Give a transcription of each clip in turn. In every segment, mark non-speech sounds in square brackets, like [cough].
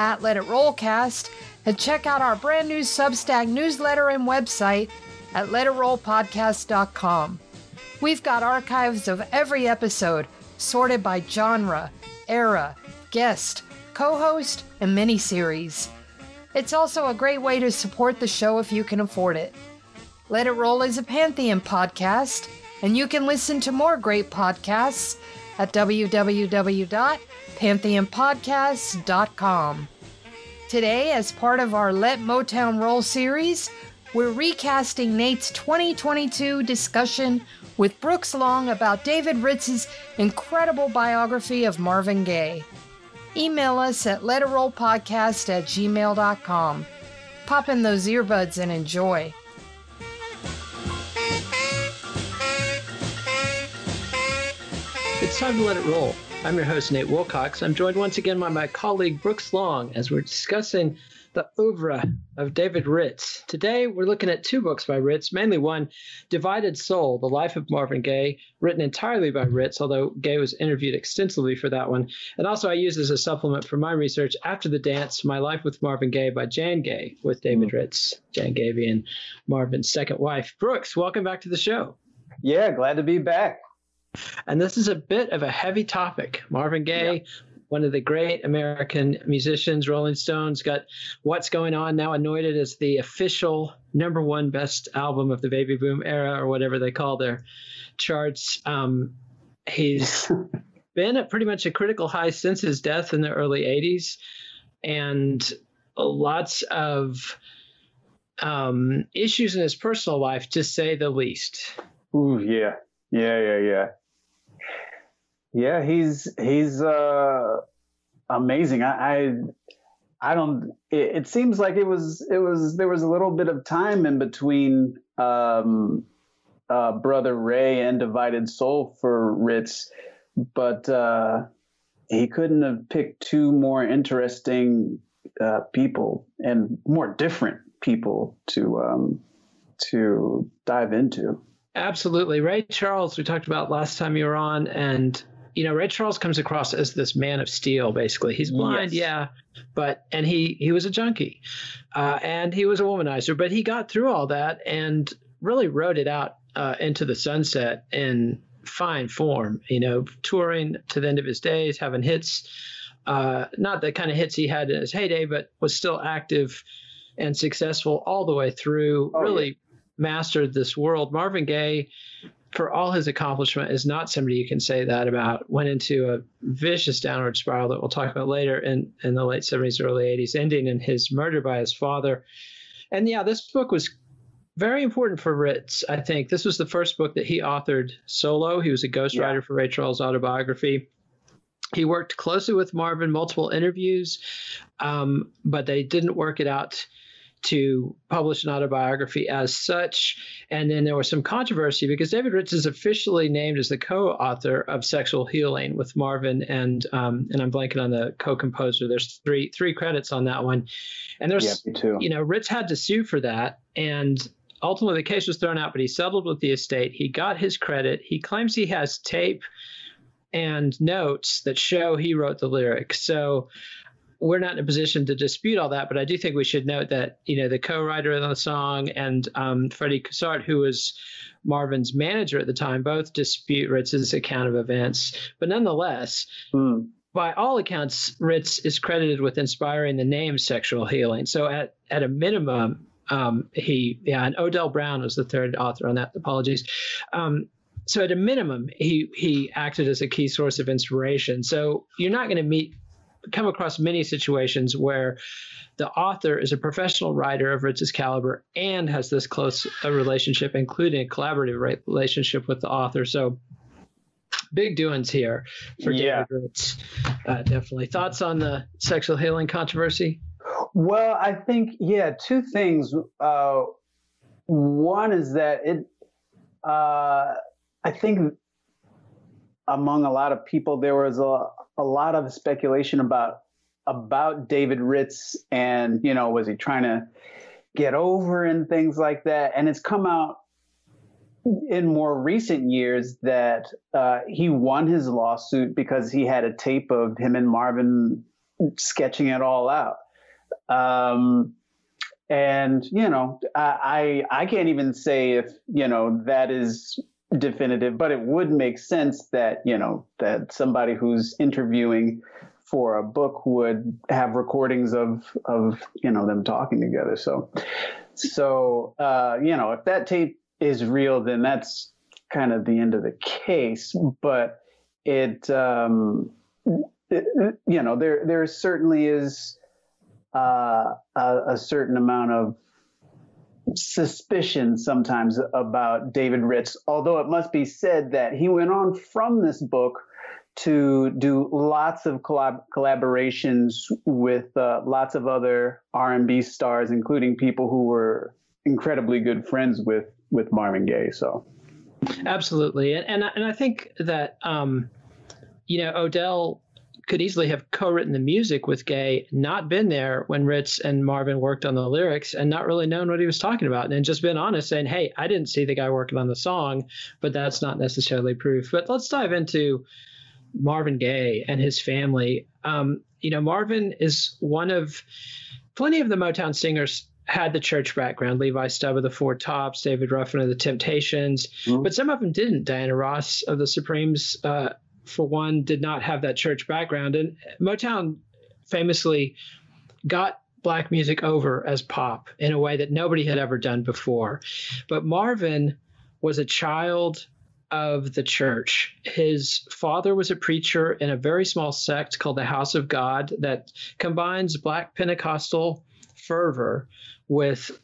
at Let It Rollcast and check out our brand new Substack newsletter and website at letitrollpodcast.com. We've got archives of every episode sorted by genre, era, guest, co host, and miniseries. It's also a great way to support the show if you can afford it. Let It Roll is a Pantheon podcast, and you can listen to more great podcasts at www.pantheonpodcasts.com. Today, as part of our Let Motown Roll series, we're recasting Nate's 2022 discussion with Brooks Long about David Ritz's incredible biography of Marvin Gaye. Email us at letitrollpodcast at gmail.com. Pop in those earbuds and enjoy. It's time to let it roll. I'm your host, Nate Wilcox. I'm joined once again by my colleague, Brooks Long, as we're discussing the oeuvre of David Ritz. Today, we're looking at two books by Ritz, mainly one, Divided Soul, The Life of Marvin Gaye, written entirely by Ritz, although Gaye was interviewed extensively for that one. And also, I use as a supplement for my research, After the Dance, My Life with Marvin Gaye by Jan Gaye, with David mm. Ritz, Jan Gaye being Marvin's second wife. Brooks, welcome back to the show. Yeah, glad to be back. And this is a bit of a heavy topic. Marvin Gaye, yeah. one of the great American musicians, Rolling Stones, got What's Going On now anointed as the official number one best album of the baby boom era, or whatever they call their charts. Um, he's [laughs] been at pretty much a critical high since his death in the early 80s, and lots of um, issues in his personal life, to say the least. Ooh, yeah. Yeah, yeah, yeah. Yeah, he's he's uh, amazing. I, I I don't. It, it, seems like it was it was there was a little bit of time in between um, uh, Brother Ray and Divided Soul for Ritz, but uh, he couldn't have picked two more interesting uh, people and more different people to um, to dive into. Absolutely, Ray Charles. We talked about last time you were on, and you know, Ray Charles comes across as this man of steel. Basically, he's blind, yes. yeah, but and he he was a junkie, uh, and he was a womanizer, but he got through all that and really wrote it out uh, into the sunset in fine form. You know, touring to the end of his days, having hits, uh, not the kind of hits he had in his heyday, but was still active and successful all the way through. Oh, really. Yeah. Mastered this world. Marvin Gaye for all his accomplishment, is not somebody you can say that about. Went into a vicious downward spiral that we'll talk about later in, in the late 70s, early 80s, ending in his murder by his father. And yeah, this book was very important for Ritz, I think. This was the first book that he authored solo. He was a ghostwriter yeah. for Ray Charles' autobiography. He worked closely with Marvin, multiple interviews, um, but they didn't work it out to publish an autobiography as such. And then there was some controversy because David Ritz is officially named as the co-author of Sexual Healing with Marvin and um, and I'm blanking on the co-composer. There's three three credits on that one, and there's yeah, you know Ritz had to sue for that, and ultimately the case was thrown out, but he settled with the estate. He got his credit. He claims he has tape and notes that show he wrote the lyrics. So we're not in a position to dispute all that, but I do think we should note that you know the co-writer of the song and um, Freddie Cousaert, who was Marvin's manager at the time, both dispute Ritz's account of events. But nonetheless, mm. by all accounts, Ritz is credited with inspiring the name "Sexual Healing." So at at a minimum, um, he yeah, and Odell Brown was the third author on that. Apologies. Um, so at a minimum, he he acted as a key source of inspiration. So you're not going to meet come across many situations where the author is a professional writer of Ritz's caliber and has this close a relationship, including a collaborative relationship with the author. So big doings here for yeah. David Ritz. Uh, definitely. Thoughts on the sexual healing controversy? Well, I think yeah, two things. Uh, one is that it. Uh, I think among a lot of people there was a a lot of speculation about about David Ritz and you know was he trying to get over and things like that and it's come out in more recent years that uh, he won his lawsuit because he had a tape of him and Marvin sketching it all out. Um, and you know, I, I I can't even say if you know that is definitive, but it would make sense that you know that somebody who's interviewing for a book would have recordings of of you know them talking together. So so uh, you know if that tape is real, then that's kind of the end of the case. But it, um, it you know there there certainly is uh, a, a certain amount of suspicion sometimes about David Ritz, although it must be said that he went on from this book to do lots of collab- collaborations with uh, lots of other R&B stars, including people who were incredibly good friends with with Marvin Gaye. So, absolutely, and and, and I think that um, you know Odell could easily have co-written the music with Gaye, not been there when Ritz and Marvin worked on the lyrics, and not really known what he was talking about, and just been honest, saying, "Hey, I didn't see the guy working on the song," but that's not necessarily proof. But let's dive into Marvin Gaye and his family. Um, you know, Marvin is one of plenty of the Motown singers had the church background. Levi Stubbs of the Four Tops, David Ruffin of the Temptations, mm-hmm. but some of them didn't. Diana Ross of the Supremes uh, for one, did not have that church background. And Motown famously got black music over as pop in a way that nobody had ever done before. But Marvin was a child of the church. His father was a preacher in a very small sect called the House of God that combines black Pentecostal fervor with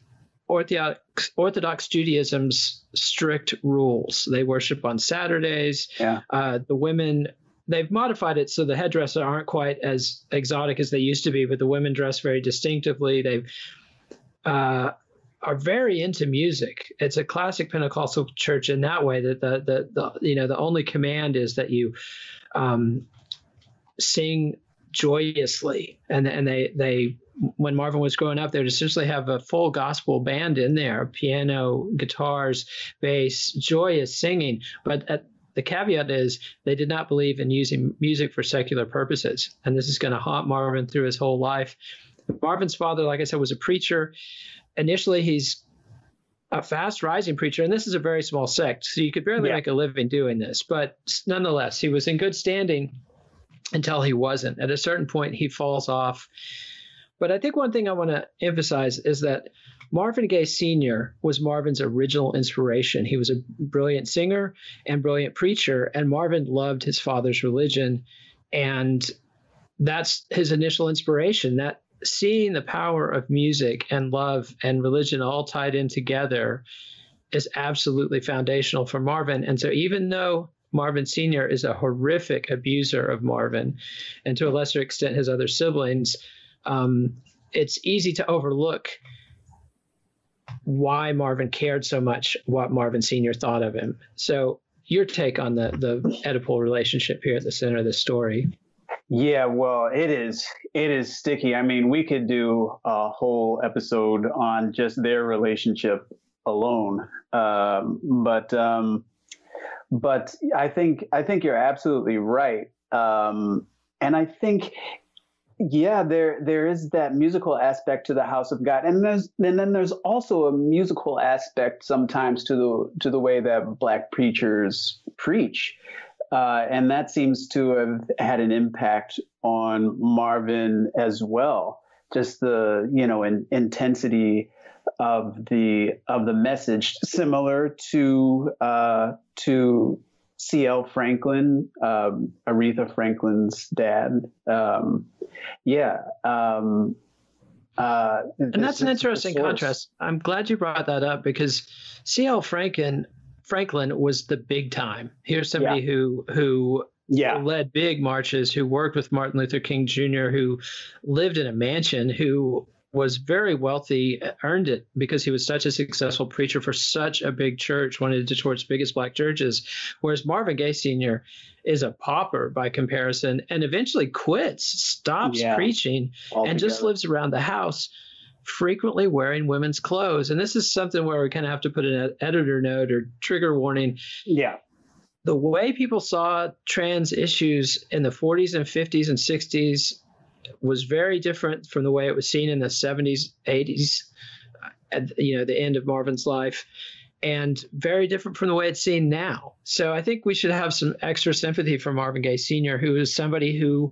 Orthodox, Orthodox Judaism's strict rules. They worship on Saturdays. Yeah. Uh, the women they've modified it so the headdresses aren't quite as exotic as they used to be, but the women dress very distinctively. They uh, are very into music. It's a classic Pentecostal church in that way that the the, the you know the only command is that you um, sing joyously and and they they when Marvin was growing up, they'd essentially have a full gospel band in there piano, guitars, bass, joyous singing. But at, the caveat is they did not believe in using music for secular purposes. And this is going to haunt Marvin through his whole life. Marvin's father, like I said, was a preacher. Initially, he's a fast rising preacher, and this is a very small sect, so you could barely yeah. make a living doing this. But nonetheless, he was in good standing until he wasn't. At a certain point, he falls off but I think one thing I want to emphasize is that Marvin Gaye Sr. was Marvin's original inspiration. He was a brilliant singer and brilliant preacher, and Marvin loved his father's religion. And that's his initial inspiration. That seeing the power of music and love and religion all tied in together is absolutely foundational for Marvin. And so even though Marvin Sr. is a horrific abuser of Marvin, and to a lesser extent his other siblings, um, it's easy to overlook why Marvin cared so much what Marvin Sr. thought of him. So your take on the the Oedipal relationship here at the center of the story. Yeah, well, it is it is sticky. I mean, we could do a whole episode on just their relationship alone, um, but um, but I think I think you're absolutely right, um, and I think yeah, there there is that musical aspect to the House of God, and there's and then there's also a musical aspect sometimes to the to the way that black preachers preach, uh, and that seems to have had an impact on Marvin as well. Just the you know in, intensity of the of the message, similar to uh, to C.L. Franklin, um, Aretha Franklin's dad. Um, yeah. Um, uh, and that's an interesting contrast. I'm glad you brought that up because C.L. Franklin Franklin was the big time. Here's somebody yeah. who who yeah. led big marches, who worked with Martin Luther King Jr., who lived in a mansion, who was very wealthy, earned it because he was such a successful preacher for such a big church, one of Detroit's biggest black churches. Whereas Marvin Gaye Sr. is a pauper by comparison and eventually quits, stops yeah, preaching, altogether. and just lives around the house, frequently wearing women's clothes. And this is something where we kind of have to put an editor note or trigger warning. Yeah the way people saw trans issues in the 40s and 50s and 60s was very different from the way it was seen in the 70s, 80s, at you know the end of Marvin's life, and very different from the way it's seen now. So I think we should have some extra sympathy for Marvin Gaye Sr., who is somebody who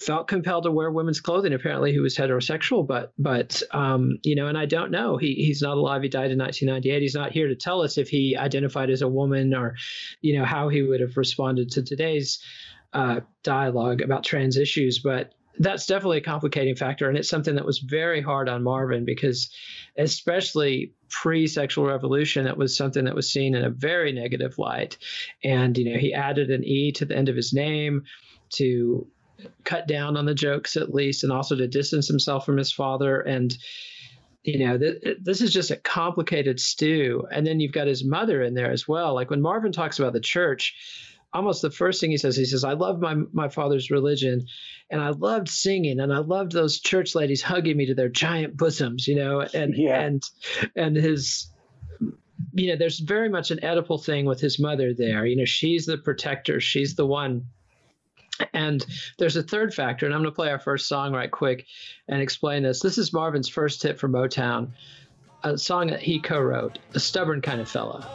felt compelled to wear women's clothing. Apparently, he was heterosexual, but but um, you know, and I don't know. He he's not alive. He died in 1998. He's not here to tell us if he identified as a woman or, you know, how he would have responded to today's uh, dialogue about trans issues. But that's definitely a complicating factor and it's something that was very hard on marvin because especially pre-sexual revolution it was something that was seen in a very negative light. And you know he added an e to the end of his name to cut down on the jokes at least and also to distance himself from his father. And you know th- this is just a complicated stew. And then you've got his mother in there as well. Like when marvin talks about the church almost the first thing he says, he says, I love my, my father's religion and I loved singing and I loved those church ladies hugging me to their giant bosoms, you know, and, yeah. and, and his, you know, there's very much an Oedipal thing with his mother there. You know, she's the protector. She's the one. And there's a third factor, and I'm going to play our first song right quick and explain this. This is Marvin's first hit for Motown, a song that he co-wrote, "A Stubborn Kind of Fella."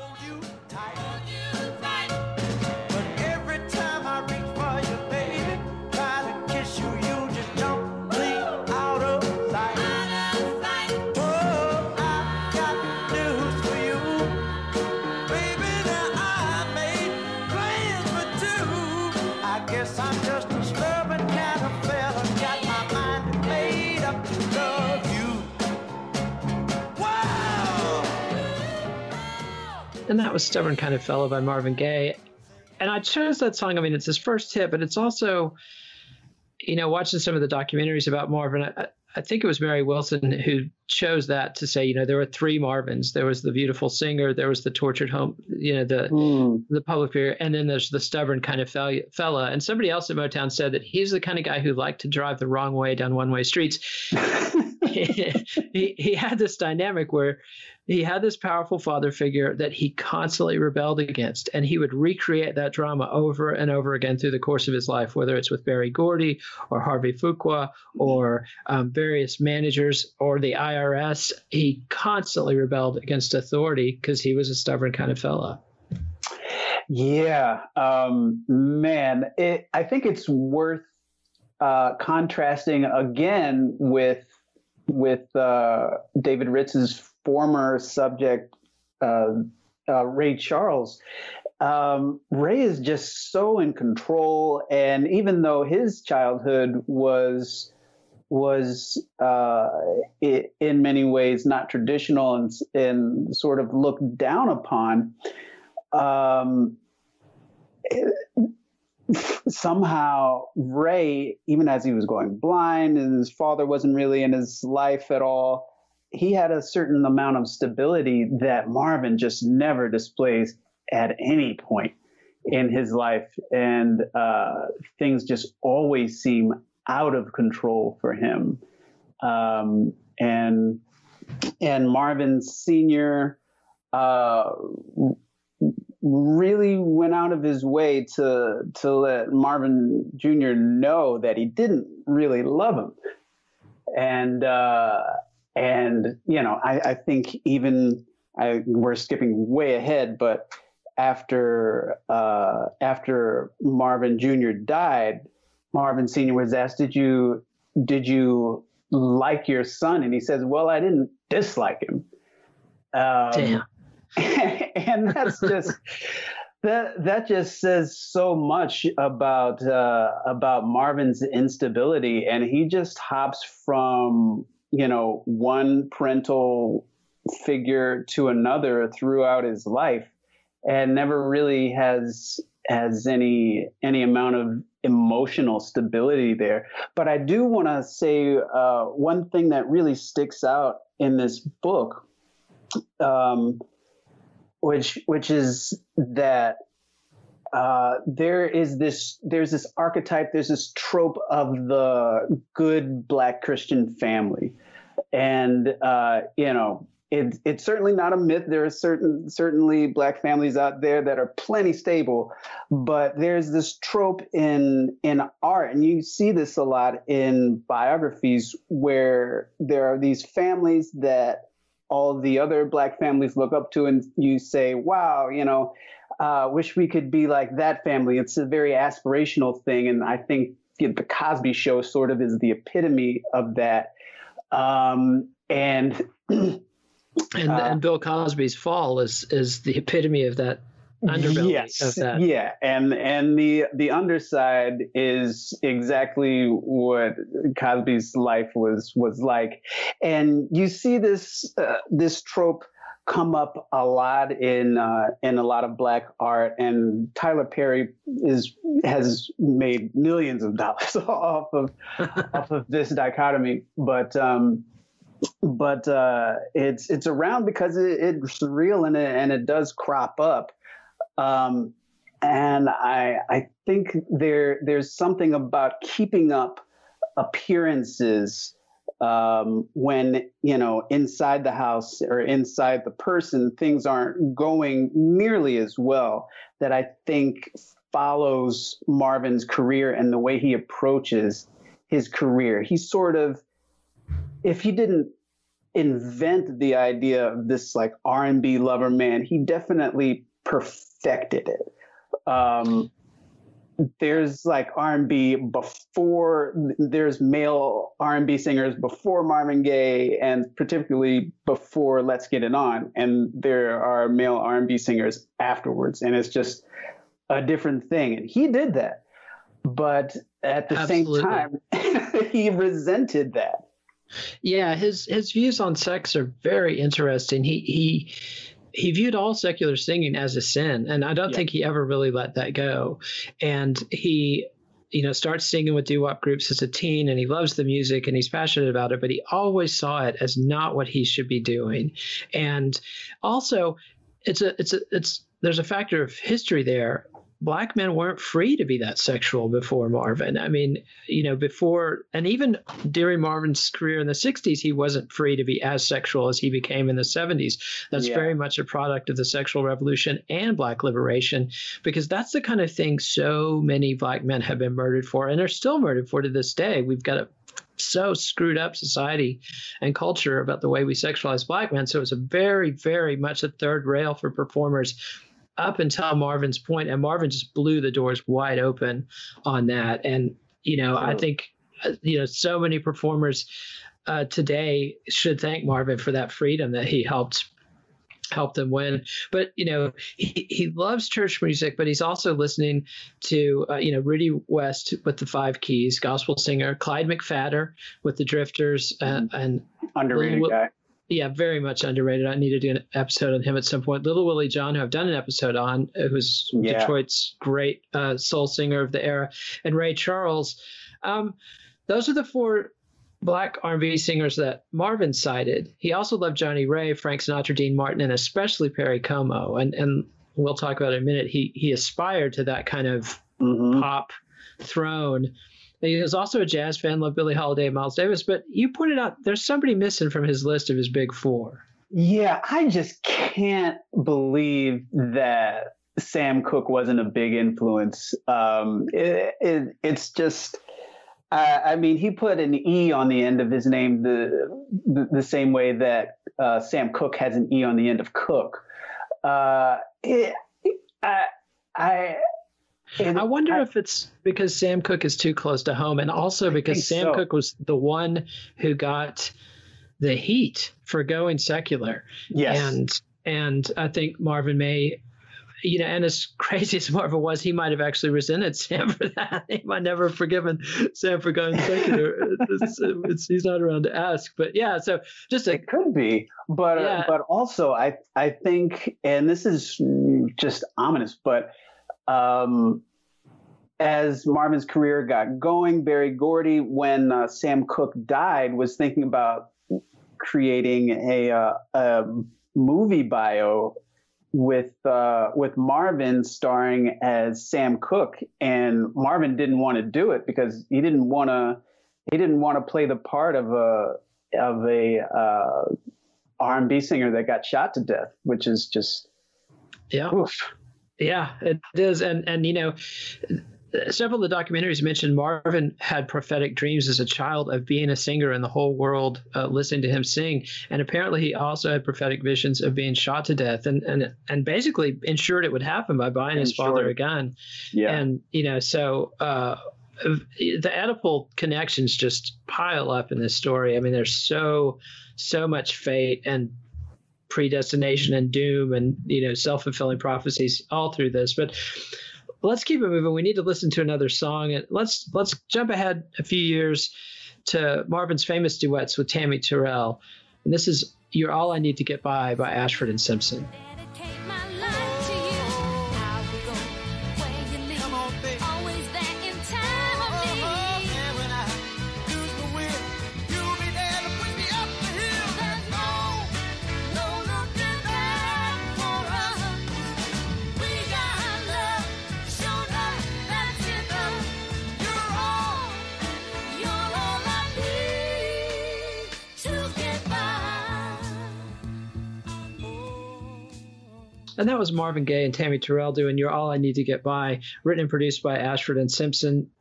And that was Stubborn Kind of Fella by Marvin Gaye. And I chose that song. I mean, it's his first hit, but it's also, you know, watching some of the documentaries about Marvin, I, I think it was Mary Wilson who chose that to say, you know, there were three Marvins. There was the beautiful singer, there was the tortured home, you know, the mm. the public figure, and then there's the stubborn kind of fella. And somebody else at Motown said that he's the kind of guy who liked to drive the wrong way down one way streets. [laughs] [laughs] he, he had this dynamic where he had this powerful father figure that he constantly rebelled against, and he would recreate that drama over and over again through the course of his life, whether it's with Berry Gordy or Harvey Fuqua or um, various managers or the IRS. He constantly rebelled against authority because he was a stubborn kind of fella. Yeah, um, man, it, I think it's worth uh, contrasting again with with uh, David Ritz's former subject, uh, uh, Ray Charles. Um, Ray is just so in control, and even though his childhood was was uh, in many ways not traditional and, and sort of looked down upon. Um, somehow Ray, even as he was going blind and his father wasn't really in his life at all, he had a certain amount of stability that Marvin just never displays at any point in his life. And uh, things just always seem out of control for him. Um, and and Marvin Sr. Uh, really went out of his way to to let Marvin Jr. know that he didn't really love him, and uh, and you know I, I think even I, we're skipping way ahead, but after uh, after Marvin Jr. died, Marvin Sr. was asked, "Did you did you like your son?" And he says, "Well, I didn't dislike him." Um, Damn. [laughs] and that's just that that just says so much about uh, about Marvin's instability, and he just hops from you know one parental figure to another throughout his life, and never really has has any any amount of emotional stability there. But I do want to say uh, one thing that really sticks out in this book. Um, which which is that uh, there is this there's this archetype there's this trope of the good black christian family. And uh, you know it, it's certainly not a myth. There are certain certainly black families out there that are plenty stable but there's this trope in in art. And you see this a lot in biographies where there are these families that all the other black families look up to and you say, wow, you know, uh, wish we could be like that family. It's a very aspirational thing. And I think the Cosby show sort of is the epitome of that. Um, and [clears throat] and, uh, and Bill Cosby's fall is is the epitome of that underbelly yes, of that. Yeah, and and the the underside is exactly what Cosby's life was was like, and you see this uh, this trope come up a lot in uh, in a lot of black art, and Tyler Perry is has made millions of dollars [laughs] off of [laughs] off of this dichotomy, but. Um, but uh, it's it's around because it, it's real and it, and it does crop up. Um, and I, I think there there's something about keeping up appearances um, when you know inside the house or inside the person things aren't going nearly as well that I think follows Marvin's career and the way he approaches his career. He sort of, if he didn't invent the idea of this like R&B lover man, he definitely perfected it. Um, there's like R&B before there's male R&B singers before Marvin Gaye and particularly before Let's Get It On. And there are male R&B singers afterwards. And it's just a different thing. And he did that. But at the Absolutely. same time [laughs] he resented that. Yeah his his views on sex are very interesting. He he he viewed all secular singing as a sin, and I don't yeah. think he ever really let that go. And he you know starts singing with doo-wop groups as a teen and he loves the music and he's passionate about it but he always saw it as not what he should be doing and also it's a it's a it's there's a factor of history there black men weren't free to be that sexual before Marvin. I mean, you know, before and even during Marvin's career in the 60s, he wasn't free to be as sexual as he became in the 70s. That's yeah. very much a product of the sexual revolution and black liberation because that's the kind of thing so many black men have been murdered for and are still murdered for to this day. We've got a so screwed up society and culture about the way we sexualize black men. So it's a very, very much a third rail for performers up until Marvin's point, and Marvin just blew the doors wide open on that. And you know, I think uh, you know so many performers uh, today should thank Marvin for that freedom that he helped help them win. But you know, he, he loves church music, but he's also listening to uh, you know Rudy West with the Five Keys, gospel singer, Clyde McPhatter with the Drifters, uh, mm-hmm. and underrated guy. Yeah, very much underrated. I need to do an episode on him at some point. Little Willie John, who I've done an episode on, who's yeah. Detroit's great uh, soul singer of the era, and Ray Charles. Um, those are the four black R&B singers that Marvin cited. He also loved Johnnie Ray, Frank Sinatra, Dean Martin, and especially Perry Como. And and we'll talk about it in a minute. He he aspired to that kind of mm-hmm. pop throne. He was also a jazz fan, loved Billie Holiday and Miles Davis. But you pointed out there's somebody missing from his list of his big four. Yeah, I just can't believe that Sam Cooke wasn't a big influence. Um, it, it, it's just uh, I mean, he put an E on the end of his name the the, the same way that uh, Sam Cooke has an E on the end of Cook. Uh, it, I, I, it, I wonder I, if it's because Sam Cooke is too close to home, and also because Sam so. Cooke was the one who got the heat for going secular. Yes, and and I think Marvin May you know, and as [laughs] crazy as Marvin was, he might have actually resented Sam for that. [laughs] He might never have forgiven Sam for going secular. [laughs] it's, it's, he's not around to ask, but yeah. So just a, it could be, but uh, yeah. uh, but also I I think, and this is just ominous, but um, as Marvin's career got going, Berry Gordy, when uh, Sam Cooke died, was thinking about creating a, uh, a movie bio with uh, with Marvin starring as Sam Cooke, and Marvin didn't want to do it because he didn't want to he didn't want to play the part of a of a uh, R&B singer that got shot to death, which is just yeah. Oof. Yeah, it is, and and you know, several of the documentaries mentioned Marvin had prophetic dreams as a child of being a singer and the whole world uh, listening to him sing. And apparently, he also had prophetic visions of being shot to death, and and and basically ensured it would happen by buying his father a gun. Yeah. And you know, so. Uh, the Oedipal connections just pile up in this story. I mean, there's so so much fate and predestination and doom and you know self-fulfilling prophecies all through this but let's keep it moving. We need to listen to another song, and let's let's jump ahead a few years to Marvin's famous duets with Tammy Terrell. And this is "You're All I Need to Get By" by Ashford and Simpson. And that was Marvin Gaye and Tammy Terrell doing You're All I Need to Get By, written and produced by Ashford and Simpson.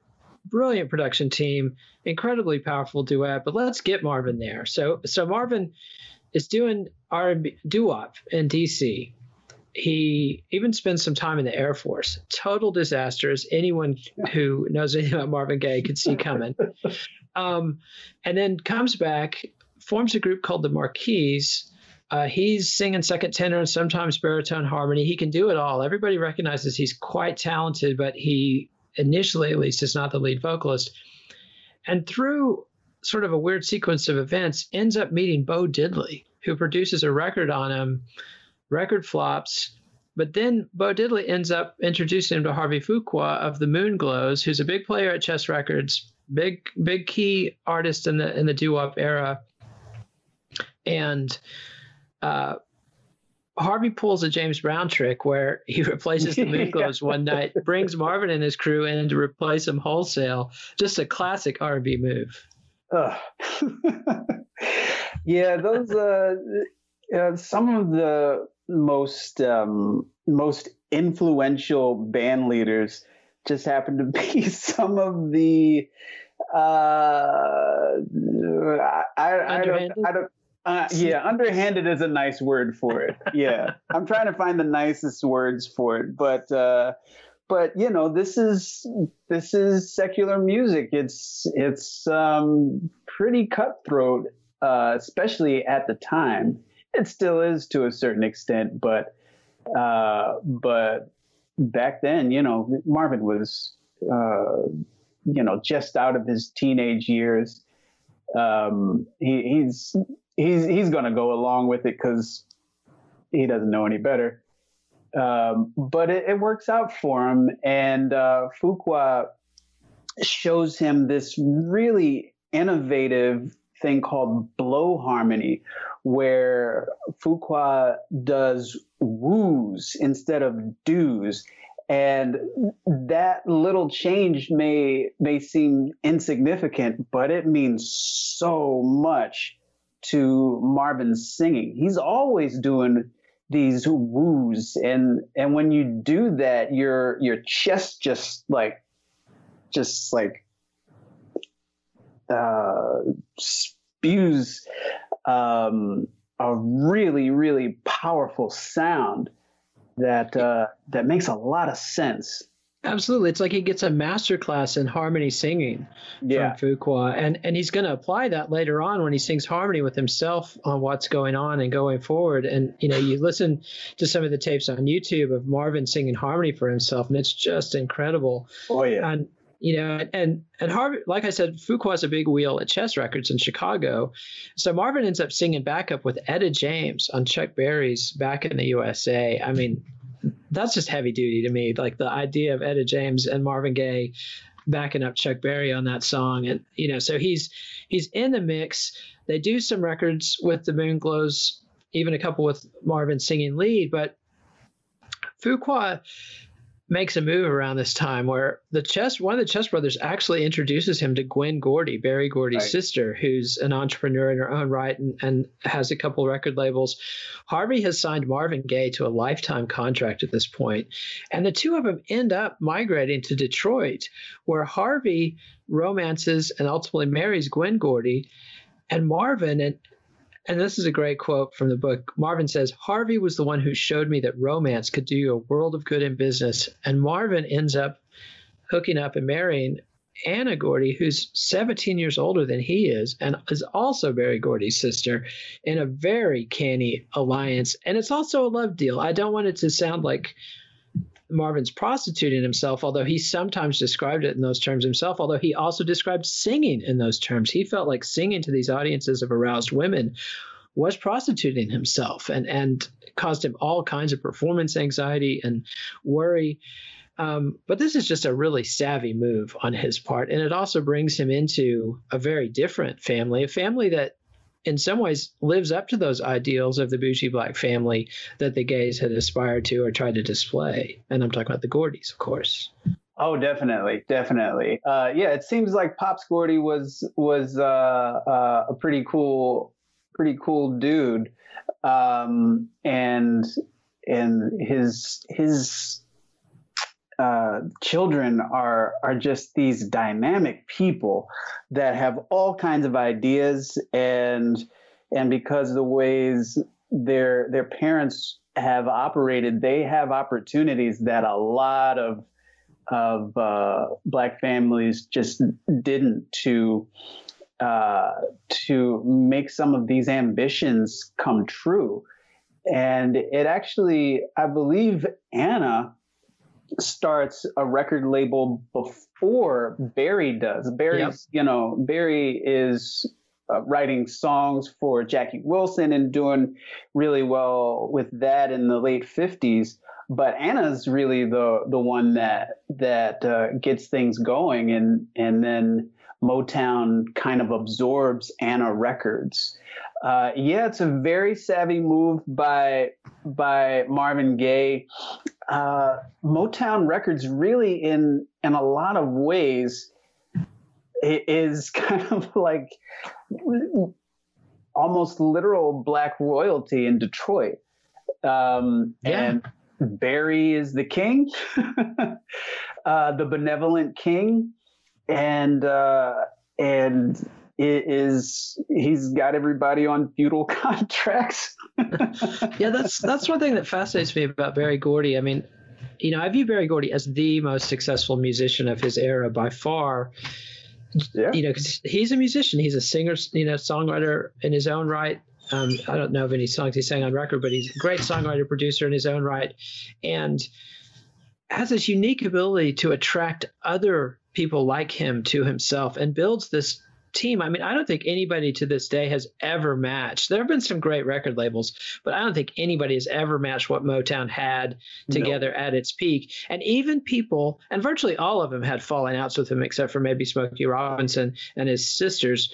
Brilliant production team, incredibly powerful duet. But let's get Marvin there. So, so Marvin is doing R&B doo-wop in DC. He even spends some time in the Air Force. Total disaster, as anyone who knows anything about Marvin Gaye could see coming. [laughs] Um, and then comes back, forms a group called the Marquees, uh, he's singing second tenor and sometimes baritone harmony. He can do it all. Everybody recognizes he's quite talented, but he initially, at least, is not the lead vocalist. And through sort of a weird sequence of events, ends up meeting Bo Diddley, who produces a record on him. Record flops, but then Bo Diddley ends up introducing him to Harvey Fuqua of the Moonglows, who's a big player at Chess Records, big big key artist in the in the doo wop era, and uh, Harvey pulls a James Brown trick where he [laughs] replaces the [laughs] Moonglows one night, brings Marvin and his crew in to replace them wholesale. Just a classic R&B move. Uh. [laughs] yeah, those uh, uh, some of the most um, most influential band leaders just happen to be some of the uh, I, I, I don't I don't uh, [laughs] yeah, underhanded is a nice word for it. Yeah, [laughs] I'm trying to find the nicest words for it, but uh, but you know, this is this is secular music. It's it's um, pretty cutthroat, uh, especially at the time. it still is to a certain extent, but uh, but back then, you know, Marvin was uh, you know just out of his teenage years. Um, he, he's he's he's to go along with it because he doesn't know any better. Um, but it, it, works out for him, and uh, Fuqua shows him this really innovative thing called blow harmony, where Fuqua does woos instead of doos. And that little change may may seem insignificant, but it means so much to Marvin's singing. He's always doing these woos, and and when you do that, your your chest just like just like uh, spews um, a really, really powerful sound that uh, that makes a lot of sense. Absolutely, it's like he gets a master class in harmony singing yeah. from Fuqua, and and he's going to apply that later on when he sings harmony with himself on what's going on and going forward. And you know, you listen to some of the tapes on YouTube of Marvin singing harmony for himself, and it's just incredible. Oh yeah, and you know, and and Harvey, like I said, Fuqua's a big wheel at Chess Records in Chicago, so Marvin ends up singing backup with Etta James on Chuck Berry's "Back in the USA." I mean, that's just heavy duty to me. Like the idea of Etta James and Marvin Gaye backing up Chuck Berry on that song, and you know, so he's he's in the mix. They do some records with the Moonglows, even a couple with Marvin singing lead, but Fuqua makes a move around this time where the chess one of the chess brothers actually introduces him to Gwen Gordy, Berry Gordy's right. sister, who's an entrepreneur in her own right and, and has a couple record labels. Harvey has signed Marvin Gaye to a lifetime contract at this point, and the two of them end up migrating to Detroit, where Harvey romances and ultimately marries Gwen Gordy, and Marvin and and this is a great quote from the book. Marvin says, Harvey was the one who showed me that romance could do you a world of good in business. And Marvin ends up hooking up and marrying Anna Gordy, who's 17 years older than he is, and is also Berry Gordy's sister, in a very canny alliance. And it's also a love deal. I don't want it to sound like Marvin's prostituting himself, although he sometimes described it in those terms himself, although he also described singing in those terms. He felt like singing to these audiences of aroused women was prostituting himself and, and caused him all kinds of performance anxiety and worry. Um, but this is just a really savvy move on his part. And it also brings him into a very different family, a family that in some ways lives up to those ideals of the bougie black family that the Gayes had aspired to or tried to display. And I'm talking about the Gordys, of course. Oh, definitely, definitely. Uh, yeah, it seems like Pops Gordy was was uh, uh, a pretty cool, pretty cool dude, um, and and his his uh, children are are just these dynamic people that have all kinds of ideas and and because the ways their their parents have operated, they have opportunities that a lot of of uh, black families just didn't to uh, to make some of these ambitions come true. And it actually, I believe, Anna starts a record label before Berry does. Berry's, yep. you know, Berry is uh, writing songs for Jackie Wilson and doing really well with that in the late 50s. But Anna's really the the one that that uh, gets things going, and and then Motown kind of absorbs Anna Records. Uh, yeah, it's a very savvy move by by Marvin Gaye. Uh, Motown Records really, in in a lot of ways, is [laughs] kind of like almost literal black royalty in Detroit. Um, yeah. And Berry is the king, [laughs] uh, the benevolent king, and uh, and is he's got everybody on feudal [laughs] contracts. yeah, that's that's one thing that fascinates me about Berry Gordy. I mean, you know, I view Berry Gordy as the most successful musician of his era by far. Yeah. You know, because he's a musician, he's a singer, you know, songwriter in his own right. Um, I don't know of any songs he sang on record, but he's a great songwriter, producer in his own right, and has this unique ability to attract other people like him to himself and builds this team. I mean, I don't think anybody to this day has ever matched. There have been some great record labels, but I don't think anybody has ever matched what Motown had together no. at its peak. And even people, and virtually all of them had falling outs with him, except for maybe Smokey Robinson and his sisters.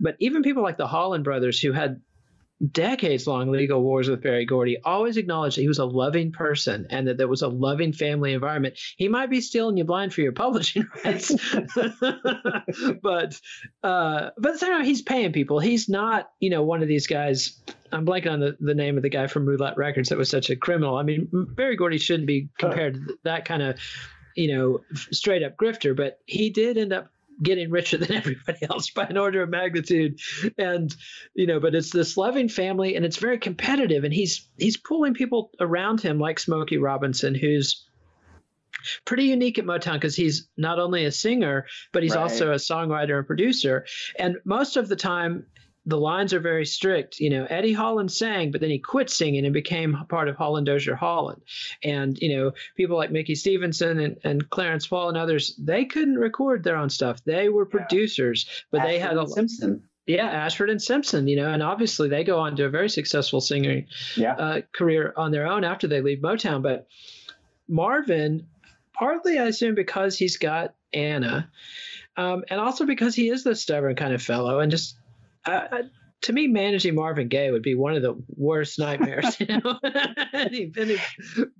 But even people like the Holland brothers, who had decades long legal wars with Berry Gordy, always acknowledged that he was a loving person and that there was a loving family environment. He might be stealing you blind for your [laughs] publishing rights, [laughs] but uh, but you know, he's paying people. He's not, you know, one of these guys. I'm blanking on the, the name of the guy from Roulette Records that was such a criminal. I mean, Berry Gordy shouldn't be compared to that kind of, you know, straight up grifter, but he did end up getting richer than [laughs] everybody else by an order of magnitude and you know but it's this loving family and it's very competitive and he's he's pulling people around him like smokey robinson who's pretty unique at motown because he's not only a singer but he's right. also a songwriter and producer and most of the time the lines are very strict. You know, Eddie Holland sang, but then he quit singing and became part of Holland Dozier Holland. And, you know, people like Mickey Stevenson and, and Clarence Paul and others, they couldn't record their own stuff. They were producers, but Ashford they had a Simpson. Yeah, Ashford and Simpson, you know, and obviously they go on to a very successful singing yeah. uh, career on their own after they leave Motown. But Marvin, partly I assume because he's got Anna, um, and also because he is the stubborn kind of fellow and just uh, to me, managing Marvin Gaye would be one of the worst nightmares. [laughs] You know? [laughs] any, any,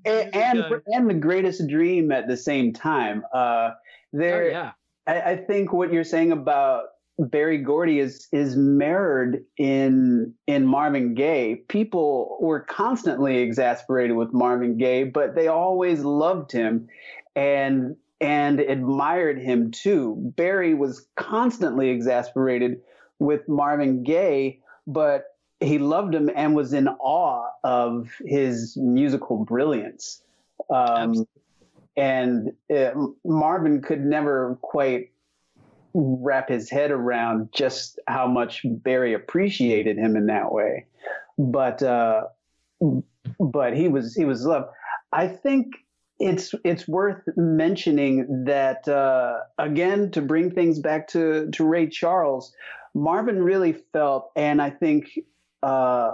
and and, and, the greatest dream at the same time. Uh, there, oh, yeah. I, I, think what you're saying about Berry Gordy is is mirrored in in Marvin Gaye. People were constantly exasperated with Marvin Gaye, but they always loved him, and and admired him too. Berry was constantly exasperated with Marvin Gaye, but he loved him and was in awe of his musical brilliance. Um, and it, Marvin could never quite wrap his head around just how much Berry appreciated him in that way. But uh, but he was he was loved. I think it's it's worth mentioning that uh, again to bring things back to to Ray Charles. Marvin really felt, and I think uh,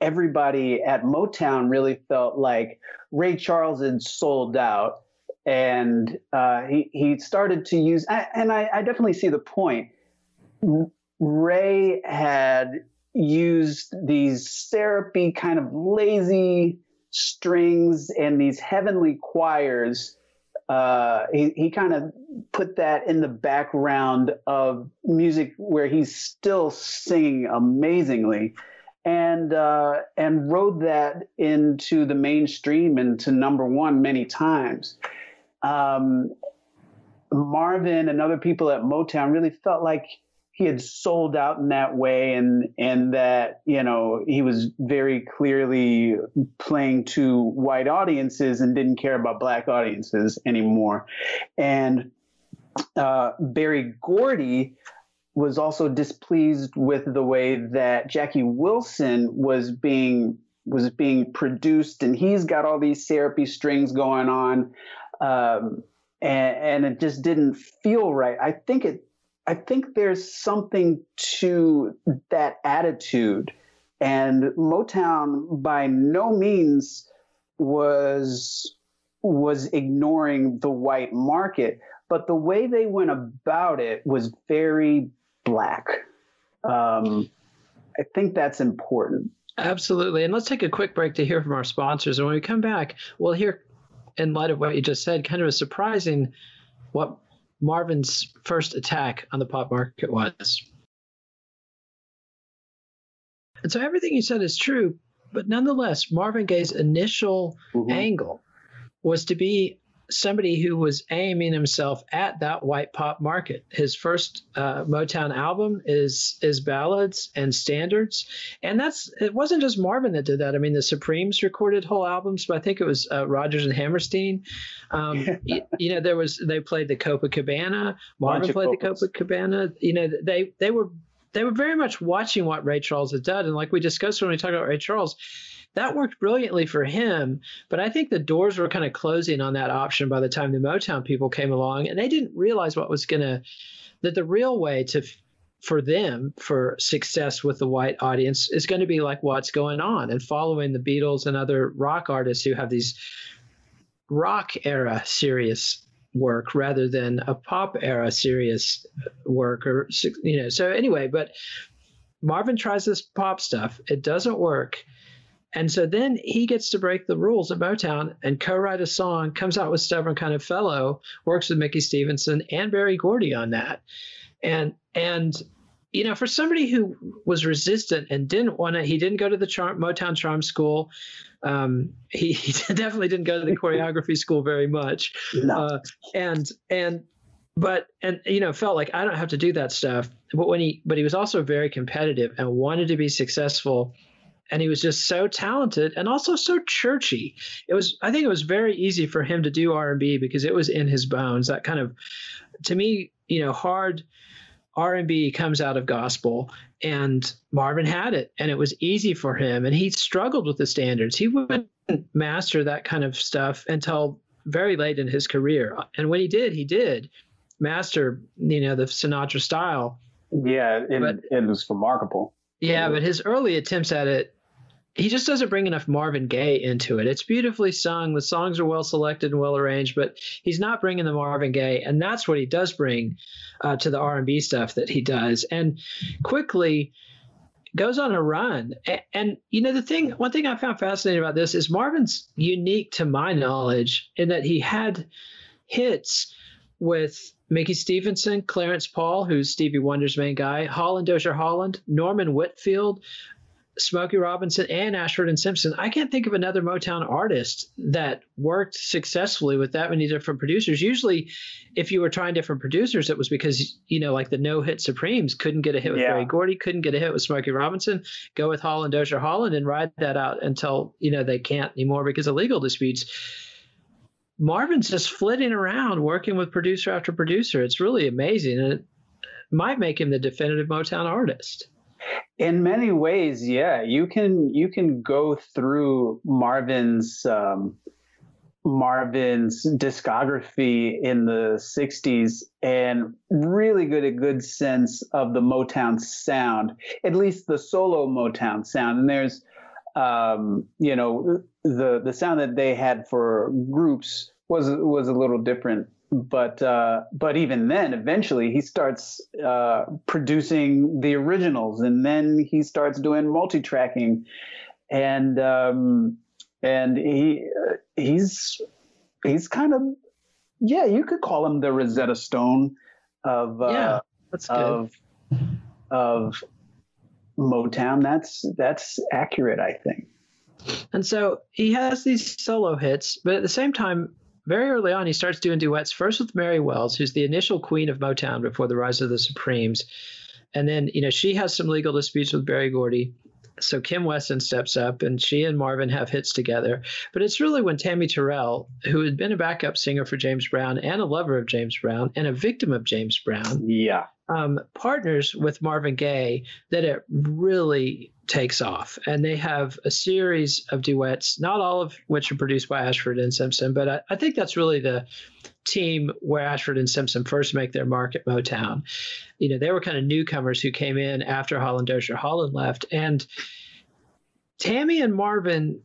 everybody at Motown really felt like Ray Charles had sold out, and uh, he he started to use, and I, I definitely see the point. Ray had used these syrupy, kind of lazy strings and these heavenly choirs uh, he, he kind of put that in the background of music where he's still singing amazingly and uh, and rode that into the mainstream and to number one many times. Um, Marvin and other people at Motown really felt like he had sold out in that way and and that you know he was very clearly playing to white audiences and didn't care about black audiences anymore. And uh, Berry Gordy was also displeased with the way that Jackie Wilson was being was being produced and he's got all these syrupy strings going on um, and, and it just didn't feel right. I think it I think there's something to that attitude. And Motown by no means was was ignoring the white market, but the way they went about it was very black. Um, I think that's important. Absolutely. And let's take a quick break to hear from our sponsors. And when we come back, we'll hear, in light of what you just said, kind of a surprising what Marvin's first attack on the pop market was. And so everything you said is true, but nonetheless, Marvin Gaye's initial mm-hmm. angle was to be somebody who was aiming himself at that white pop market. His first uh, Motown album is is ballads and standards, and that's it wasn't just Marvin that did that. I mean, the Supremes recorded whole albums, but I think it was uh, Rodgers and Hammerstein. Um, you, you, know, there was they played the Copacabana. Marvin played the Copacabana. You know, they they were they were very much watching what Ray Charles had done. And like we discussed when we talked about Ray Charles, that worked brilliantly for him. But I think the doors were kind of closing on that option by the time the Motown people came along, and they didn't realize what was going to that the real way to for them for success with the white audience is going to be like what's going on and following the Beatles and other rock artists who have these rock era serious work rather than a pop era serious work or you know so anyway but Marvin tries this pop stuff it doesn't work and so then he gets to break the rules at Motown and co-write a song, comes out with Stubborn Kind of Fellow, works with Mickey Stevenson and Berry Gordy on that. And and you know, for somebody who was resistant and didn't want to, he didn't go to the charm, Motown Charm School. Um, he, [laughs] he, definitely didn't go to the choreography school very much. No. Uh, and and but and you know felt like I don't have to do that stuff. But when he but he was also very competitive and wanted to be successful and he was just so talented and also so churchy. It was I think it was very easy for him to do R&B because it was in his bones. That kind of to me, you know, hard R&B comes out of gospel and Marvin had it and it was easy for him and he struggled with the standards. He wouldn't master that kind of stuff until very late in his career. And when he did, he did master, you know, the Sinatra style. Yeah, it, but, it was remarkable. Yeah, but his early attempts at it he just doesn't bring enough Marvin Gaye into it. It's beautifully sung. The songs are well selected and well arranged, but he's not bringing the Marvin Gaye, and that's what he does bring uh, to the R&B stuff that he does. And quickly goes on a run. And, and, you know, the thing, one thing I found fascinating about this is Marvin's unique to my knowledge in that he had hits with Mickey Stevenson, Clarence Paul, who's Stevie Wonder's main guy, Holland Dozier Holland, Norman Whitfield, Smokey Robinson and Ashford and Simpson. I can't think of another Motown artist that worked successfully with that many different producers. Usually, if you were trying different producers, it was because you know, like the No Hit Supremes couldn't get a hit with yeah. Berry Gordy, couldn't get a hit with Smokey Robinson. Go with Holland Dozier Holland and ride that out until you know they can't anymore because of legal disputes. Marvin's just flitting around working with producer after producer. It's really amazing, and it might make him the definitive Motown artist in many ways yeah you can you can go through marvin's um, marvin's discography in the 60s and really get a good sense of the motown sound at least the solo motown sound. And there's um, you know the the sound that they had for groups was was a little different but uh, but even then, eventually he starts uh, producing the originals, and then he starts doing multi-tracking, and um, and he he's he's kind of yeah, you could call him the Rosetta Stone of uh, yeah, that's good. of of Motown. That's that's accurate, I think. And so he has these solo hits, but at the same time, very early on, he starts doing duets first with Mary Wells, who's the initial queen of Motown before the rise of the Supremes. And then, you know, she has some legal disputes with Berry Gordy. So Kim Weston steps up and she and Marvin have hits together. But it's really when Tammy Terrell, who had been a backup singer for James Brown and a lover of James Brown and a victim of James Brown, yeah, um, partners with Marvin Gaye, that it really takes off. And they have a series of duets, not all of which are produced by Ashford and Simpson, but I, I think that's really the team where Ashford and Simpson first make their mark at Motown. You know, they were kind of newcomers who came in after Holland Dozier Holland left. And Tammy and Marvin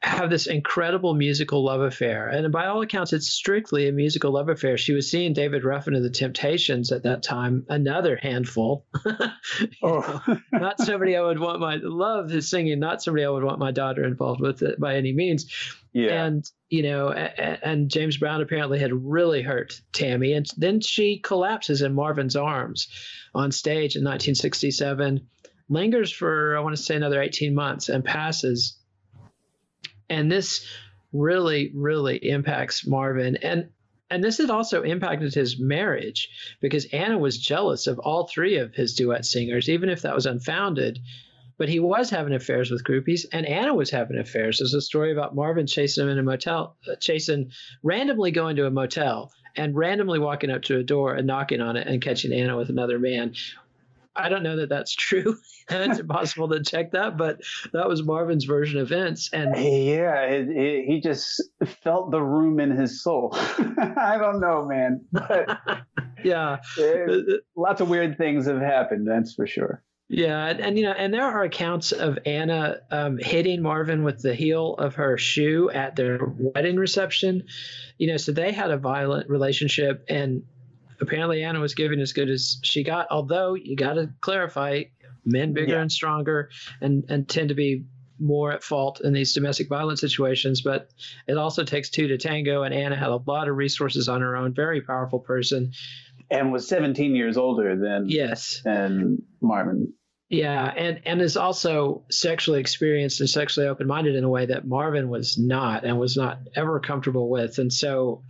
have this incredible musical love affair. And by all accounts, it's strictly a musical love affair. She was seeing David Ruffin of the Temptations at that time, another handful. [laughs] oh. not somebody I would want my love his singing, not somebody I would want my daughter involved with it by any means. Yeah. And, you know, and, and James Brown apparently had really hurt Tammy. And then she collapses in Marvin's arms on stage in 1967, lingers for, I want to say, another 18 months and passes and this really really impacts Marvin. And and this had also impacted his marriage because Anna was jealous of all three of his duet singers even if that was unfounded. But he was having affairs with groupies and Anna was having affairs. There's a story about Marvin chasing him in a motel uh, chasing randomly going to a motel and randomly walking up to a door and knocking on it and catching Anna with another man I don't know that that's [laughs] true. it's impossible to check that, but that was Marvin's version of events. And yeah, it, it, he just felt the room in his soul. [laughs] I don't know, man, but [laughs] yeah, it, lots of weird things have happened. That's for sure. Yeah, and, and, you know, and there are accounts of Anna um, hitting Marvin with the heel of her shoe at their wedding reception. You know, so they had a violent relationship, and apparently Anna was giving as good as she got. Although you got to clarify, men bigger yeah. and stronger, and and tend to be more at fault in these domestic violence situations. But it also takes two to tango, and Anna had a lot of resources on her own. Very powerful person and was 17 years older than yes than Marvin. Yeah, and and is also sexually experienced and sexually open minded in a way that Marvin was not and was not ever comfortable with, and so,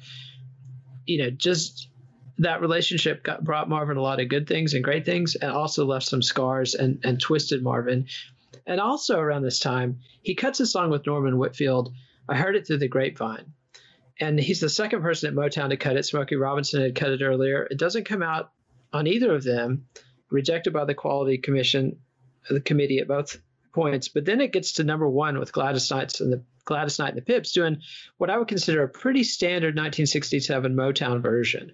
you know, just that relationship got, brought Marvin a lot of good things and great things, and also left some scars and and twisted Marvin. And also around this time, he cuts a song with Norman Whitfield. I heard it through the grapevine, and he's the second person at Motown to cut it. Smokey Robinson had cut it earlier. It doesn't come out on either of them rejected by the Quality Commission, the committee at both points. But then it gets to number one with Gladys Knight and the Gladys Knight and the Pips doing what I would consider a pretty standard 1967 Motown version.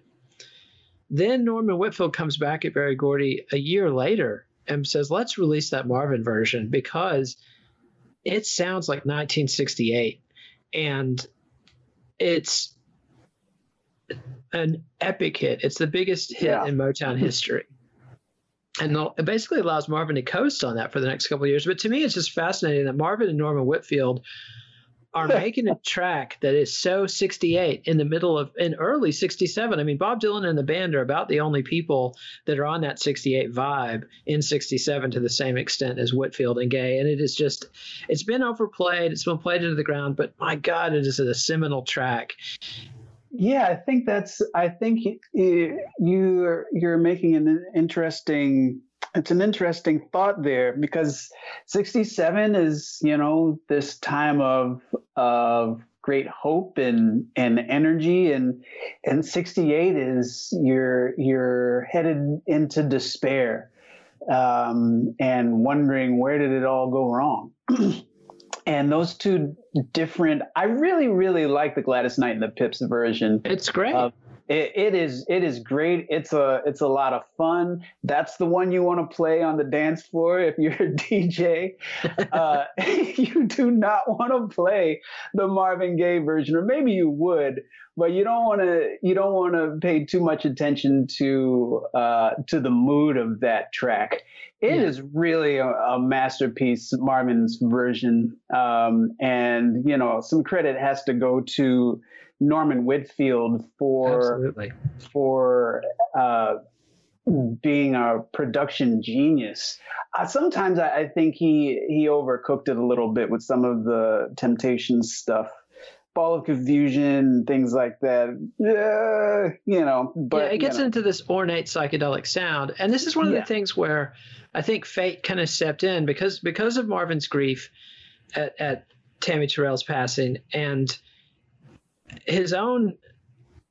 Then Norman Whitfield comes back at Berry Gordy a year later and says, "Let's release that Marvin version because it sounds like 1968, and it's an epic hit. It's the biggest hit yeah. in Motown [laughs] history." and it basically allows Marvin to coast on that for the next couple of years. But to me, it's just fascinating that Marvin and Norman Whitfield are [laughs] making a track that is so 68 in the middle of in early 67 i mean bob dylan and the band are about the only people that are on that 68 vibe in 67 to the same extent as whitfield and Gaye and it is just it's been overplayed it's been played into the ground but my god it is a seminal track yeah, I think that's. I think you're you're making an interesting. It's an interesting thought there because 67 is you know this time of of great hope and and energy and and 68 is you're you're headed into despair um, and wondering where did it all go wrong. [clears throat] And those two different i really really like the gladys knight and the pips version it's great. uh, it, it is it is great it's a it's a lot of fun that's the one you want to play on the dance floor if you're a [laughs] dj [laughs] uh, [laughs] you do not want to play the marvin gaye version or maybe you would but you don't want to you don't want to pay too much attention to uh, to the mood of that track. It yeah. is really a, a, masterpiece, Marvin's version, um, and you know some credit has to go to Norman Whitfield for Absolutely. for uh, being a production genius. Uh, sometimes I, I think he he overcooked it a little bit with some of the Temptations stuff ball of confusion, things like that. Uh, you know, but yeah, it gets you know. into this ornate psychedelic sound, and this is one of yeah. the things where I think fate kind of stepped in because because of Marvin's grief at, at Tammy Terrell's passing and his own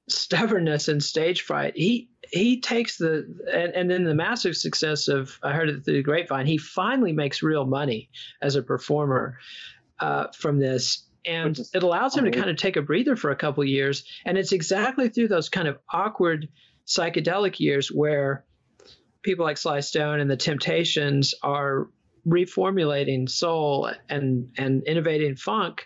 stubbornness and stage fright. He he takes the and, and then the massive success of I heard it through the grapevine. He finally makes real money as a performer uh, from this and it allows him to kind of take a breather for a couple years and it's exactly through those kind of awkward psychedelic years where people like sly stone and the temptations are reformulating soul and and innovating funk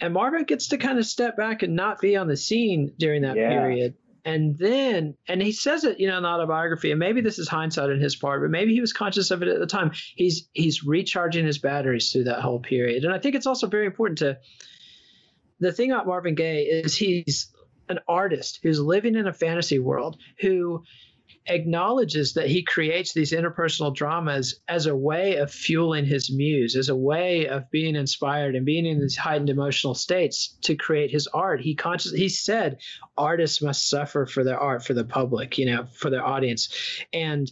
and marvin gets to kind of step back and not be on the scene during that yeah. period. And then and he says it you know in the autobiography and maybe this is hindsight on his part but maybe he was conscious of it at the time. He's he's recharging his batteries through that whole period. And i think it's also very important to the thing about marvin gaye is he's an artist who's living in a fantasy world who acknowledges that he creates these interpersonal dramas as a way of fueling his muse, as a way of being inspired and being in these heightened emotional states to create his art. He consciously he said artists must suffer for their art for the public, you know, for their audience. And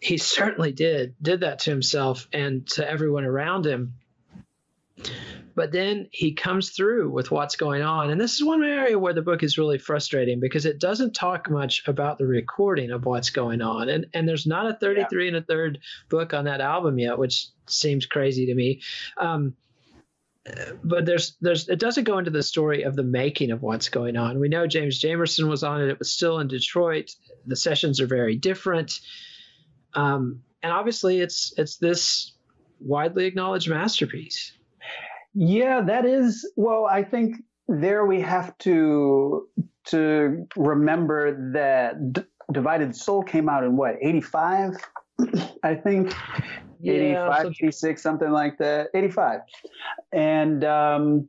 he certainly did did that to himself and to everyone around him. But then he comes through with what's going on. And this is one area where the book is really frustrating because it doesn't talk much about the recording of what's going on. And and there's not a 33 yeah. and a third book on that album yet, which seems crazy to me. Um, but there's there's it doesn't go into the story of the making of what's going on. We know James Jamerson was on it. It was still in Detroit. The sessions are very different. Um, and obviously it's it's this widely acknowledged masterpiece. Yeah, that is. Well, I think there we have to to remember that D- Divided Soul came out in what 85, I think. Yeah, 85, so 86, something like that. 85. And um,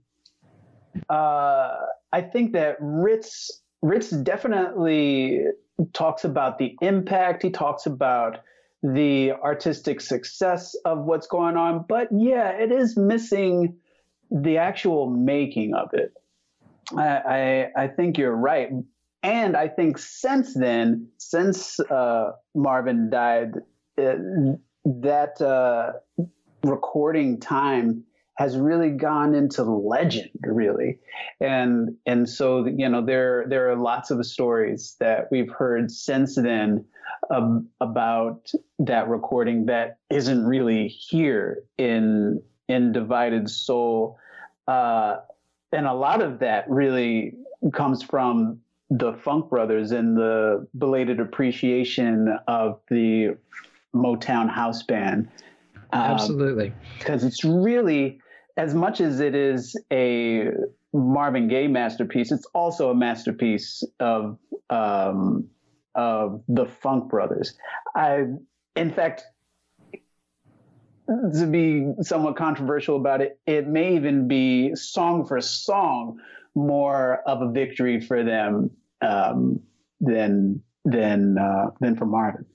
uh, I think that Ritz Ritz definitely talks about the impact. He talks about the artistic success of what's going on. But yeah, it is missing the actual making of it. I, I, I think you're right. And I think since then, since uh, Marvin died, uh, that uh, recording time has really gone into legend, really, and and so you know there there are lots of stories that we've heard since then um, about that recording that isn't really here in in Divided Soul. Uh, and a lot of that really comes from the Funk Brothers and the belated appreciation of the Motown house band. Um, Absolutely. Because it's really, as much as it is a Marvin Gaye masterpiece, it's also a masterpiece of um, of the Funk Brothers. I, in fact, to be somewhat controversial about it, it may even be song for song more of a victory for them um, than than uh, than for Marvin.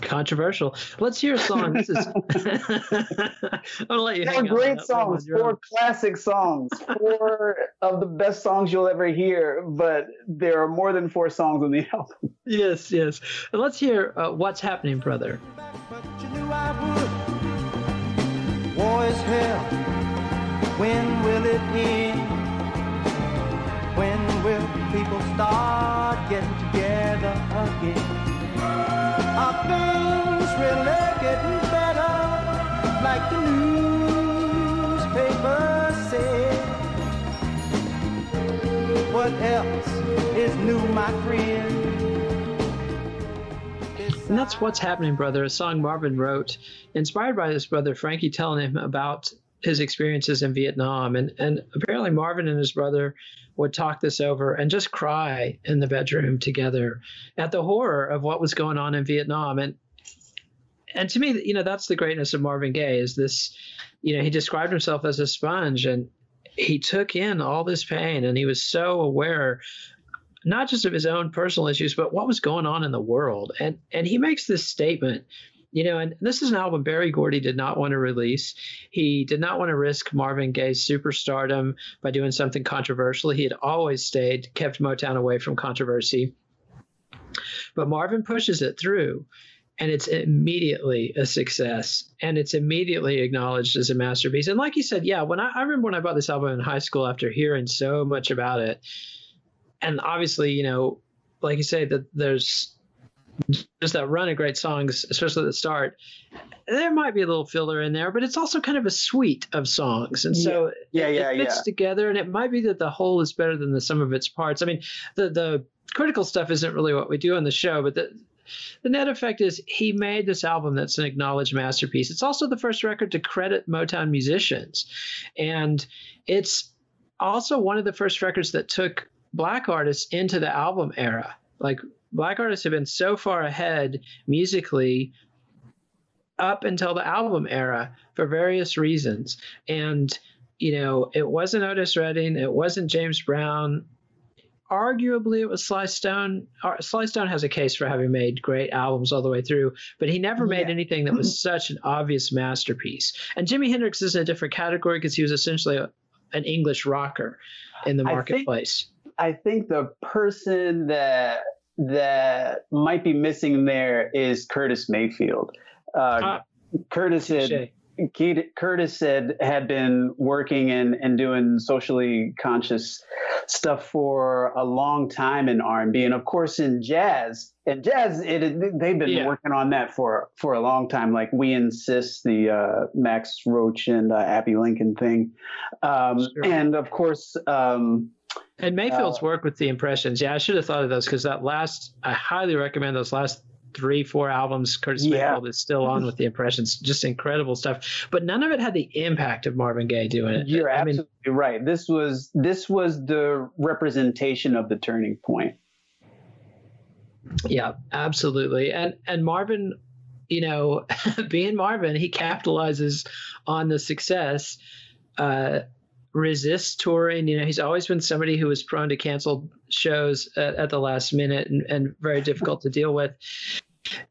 Controversial. Let's hear a song. This is. [laughs] I'll let you. Four great songs, four classic songs, four [laughs] of the best songs you'll ever hear. But there are more than four songs on the [laughs] album. Yes, yes. Let's hear uh, "What's Happening, Brother." War is hell. When will it end? When will people start getting together again? Are things really getting better? Like the newspaper said. What else is new, my friend? And that's What's Happening, Brother, a song Marvin wrote, inspired by his brother Frankie telling him about his experiences in Vietnam. And, and apparently, Marvin and his brother would talk this over and just cry in the bedroom together at the horror of what was going on in Vietnam. And and to me, you know, that's the greatness of Marvin Gaye is this, you know, he described himself as a sponge and he took in all this pain and he was so aware not just of his own personal issues, but what was going on in the world. And and he makes this statement you know, and this is an album Berry Gordy did not want to release. He did not want to risk Marvin Gaye's superstardom by doing something controversial. He had always stayed, kept Motown away from controversy. But Marvin pushes it through, and it's immediately a success, and it's immediately acknowledged as a masterpiece. And like you said, yeah, when I, I remember when I bought this album in high school after hearing so much about it, and obviously, you know, like you say, that there's just that run of great songs, especially at the start. There might be a little filler in there, but it's also kind of a suite of songs, and so yeah, yeah, it, it fits yeah. together. And it might be that the whole is better than the sum of its parts. I mean, the the critical stuff isn't really what we do on the show, but the the net effect is he made this album that's an acknowledged masterpiece. It's also the first record to credit Motown musicians, and it's also one of the first records that took black artists into the album era. Like black artists have been so far ahead musically up until the album era for various reasons. And, you know, it wasn't Otis Redding, it wasn't James Brown. Arguably, it was Sly Stone. Uh, Sly Stone has a case for having made great albums all the way through, but he never made yeah. anything that was mm-hmm. such an obvious masterpiece. And Jimi Hendrix is in a different category because he was essentially a, an English rocker in the marketplace. I think, the person that that might be missing there is Curtis Mayfield. Uh, uh, Curtis had Curtis said had been working and, and doing socially conscious stuff for a long time in R&B, and of course in jazz. And jazz, it, they've been yeah. working on that for for a long time. Like we insist, the uh, Max Roach and uh, Abbey Lincoln thing, um, sure. and of course. Um, and Mayfield's uh, work with the impressions, yeah, I should have thought of those because that last, I highly recommend those last three, four albums Curtis yeah. Mayfield is still on with the impressions. Just incredible stuff. But none of it had the impact of Marvin Gaye doing it. You're I absolutely mean, right. This was this was the representation of the turning point. Yeah, absolutely. And and Marvin, you know, [laughs] being Marvin, he capitalizes on the success. Uh, resists touring. You know, he's always been somebody who was prone to cancel shows at, at the last minute and, and, very difficult to deal with.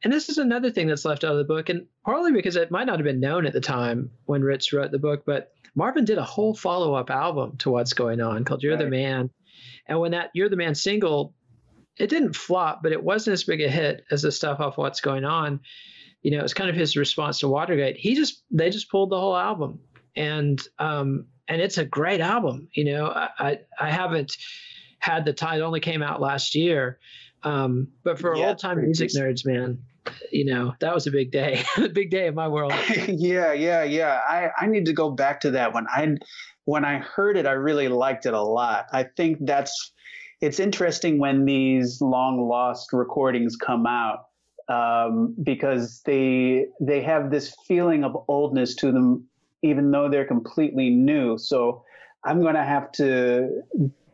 And this is another thing that's left out of the book, and partly because it might not have been known at the time when Ritz wrote the book, but Marvin did a whole follow up album to What's Going On called You're right. the Man. And when that You're the Man single, it didn't flop, but it wasn't as big a hit as the stuff off What's Going On. You know, it was kind of his response to Watergate. He just, they just pulled the whole album. And, um, and it's a great album. You know, I, I, I haven't had the tie, it only came out last year um, but for yeah, old time music nerds, man, you know, that was a big day, [laughs] a big day in my world. [laughs] yeah, yeah, yeah. I, I need to go back to that one. I, when I heard it, I really liked it a lot. I think that's, it's interesting when these long lost recordings come out um, because they they have this feeling of oldness to them, even though they're completely new. So I'm going to have to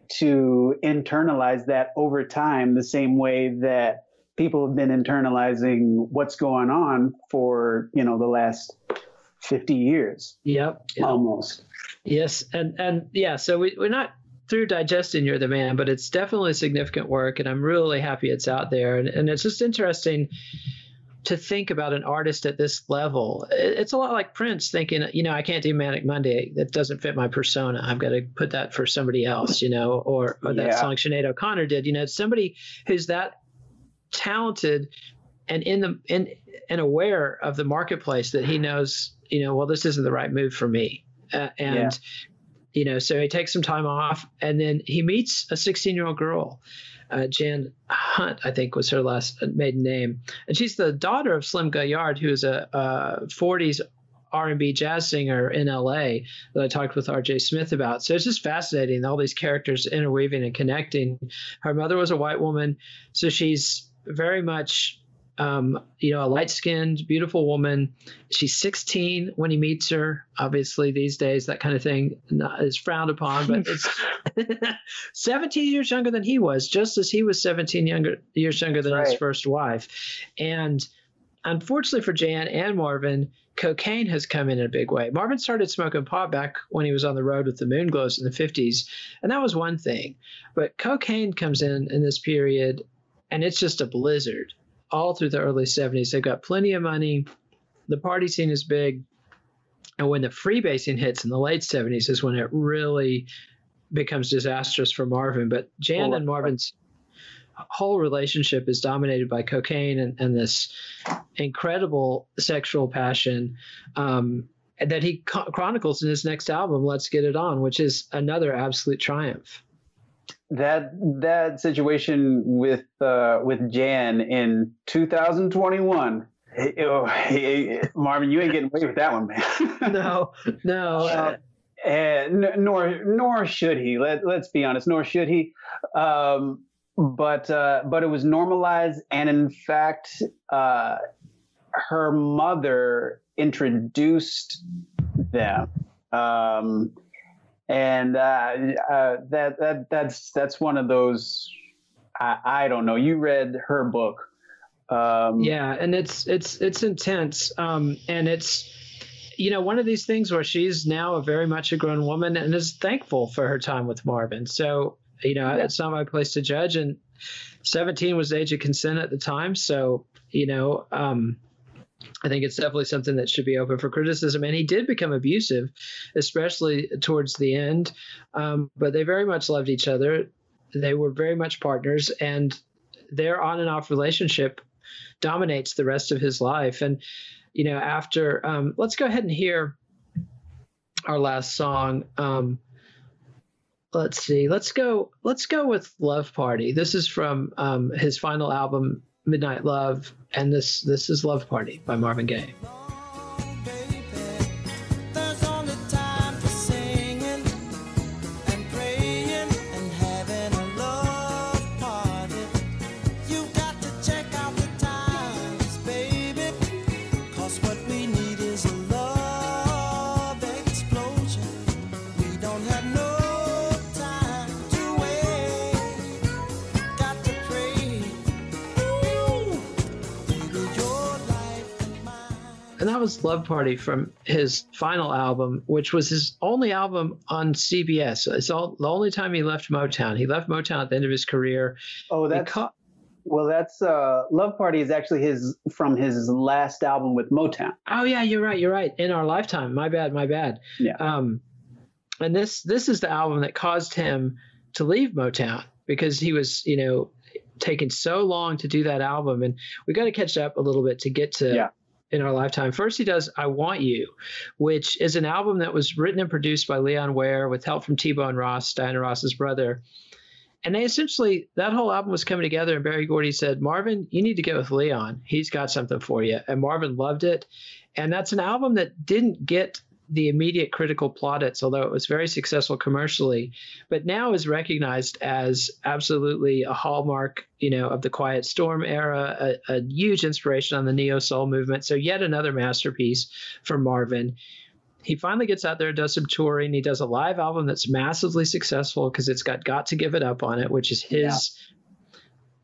to internalize that over time the same way that people have been internalizing what's going on for you know the last 50 years yep, yep. almost yes and and yeah so we, we're not through digesting you're the man but it's definitely significant work and i'm really happy it's out there and, and it's just interesting to think about an artist at this level. It's a lot like Prince thinking, you know, I can't do Manic Monday. That doesn't fit my persona. I've got to put that for somebody else, you know, or, or that yeah. song Sinead O'Connor did. You know, somebody who's that talented and in the in and aware of the marketplace that he knows, you know, well, this isn't the right move for me. Uh, and yeah. you know, so he takes some time off and then he meets a 16 year old girl uh, Jan Hunt, I think was her last maiden name, and she's the daughter of Slim Gaillard, who is a, a 40s R&B jazz singer in LA that I talked with RJ Smith about. So it's just fascinating all these characters interweaving and connecting. Her mother was a white woman, so she's very much um, you know, a light skinned, beautiful woman. She's 16 when he meets her. Obviously, these days, that kind of thing is frowned upon, but it's [laughs] 17 years younger than he was, just as he was 17 younger, years younger than right. his first wife. And unfortunately for Jan and Marvin, cocaine has come in, in a big way. Marvin started smoking pot back when he was on the road with the Moonglows in the 50s, and that was one thing. But cocaine comes in in this period, and it's just a blizzard all through the early 70s. They've got plenty of money. The party scene is big. And when the freebasing hits in the late 70s is when it really becomes disastrous for Marvin. But Jan and Marvin's whole relationship is dominated by cocaine and, and this incredible sexual passion um, that he chronicles in his next album, Let's Get It On, which is another absolute triumph that that situation with uh, with Jan in 2021. Hey, oh, hey, Marvin, you ain't getting away with that one, man. [laughs] no, no. Uh, and nor nor should he. Let let's be honest. Nor should he. Um, but uh, but it was normalized, and in fact, uh, her mother introduced them. Um, and uh, uh, that that that's that's one of those. I, I don't know. You read her book. Um, yeah, and it's it's it's intense, um, and it's you know one of these things where she's now a very much a grown woman and is thankful for her time with Marvin. So you know yeah. it's not my place to judge. And 17 was the age of consent at the time, so you know. Um, I think it's definitely something that should be open for criticism. And he did become abusive, especially towards the end. Um, but they very much loved each other. They were very much partners, and their on and off relationship dominates the rest of his life. And you know, after um, let's go ahead and hear our last song. Um, let's see. Let's go. Let's go with "Love Party." This is from um, his final album, Midnight Love, and this this is "Love Party" by Marvin Gaye. That was Love Party from his final album, which was his only album on CBS. It's all the only time he left Motown. He left Motown at the end of his career. Oh, that's ca- well, that's uh, Love Party is actually his from his last album with Motown. Oh yeah, you're right. You're right. In our lifetime. My bad. My bad. Yeah. Um, and this this is the album that caused him to leave Motown because he was you know taking so long to do that album and we got to catch up a little bit to get to yeah in our lifetime. First, he does I Want You, which is an album that was written and produced by Leon Ware with help from T Bone Ross, Diana Ross's brother. And they essentially, that whole album was coming together, and Berry Gordy said, Marvin, you need to get with Leon. He's got something for you. And Marvin loved it. And that's an album that didn't get the immediate critical plaudits, although it was very successful commercially, but now is recognized as absolutely a hallmark, you know, of the Quiet Storm era, a, a huge inspiration on the neo soul movement. So yet another masterpiece for Marvin. He finally gets out there, does some touring. He does a live album that's massively successful because it's got "Got to Give It Up" on it, which is his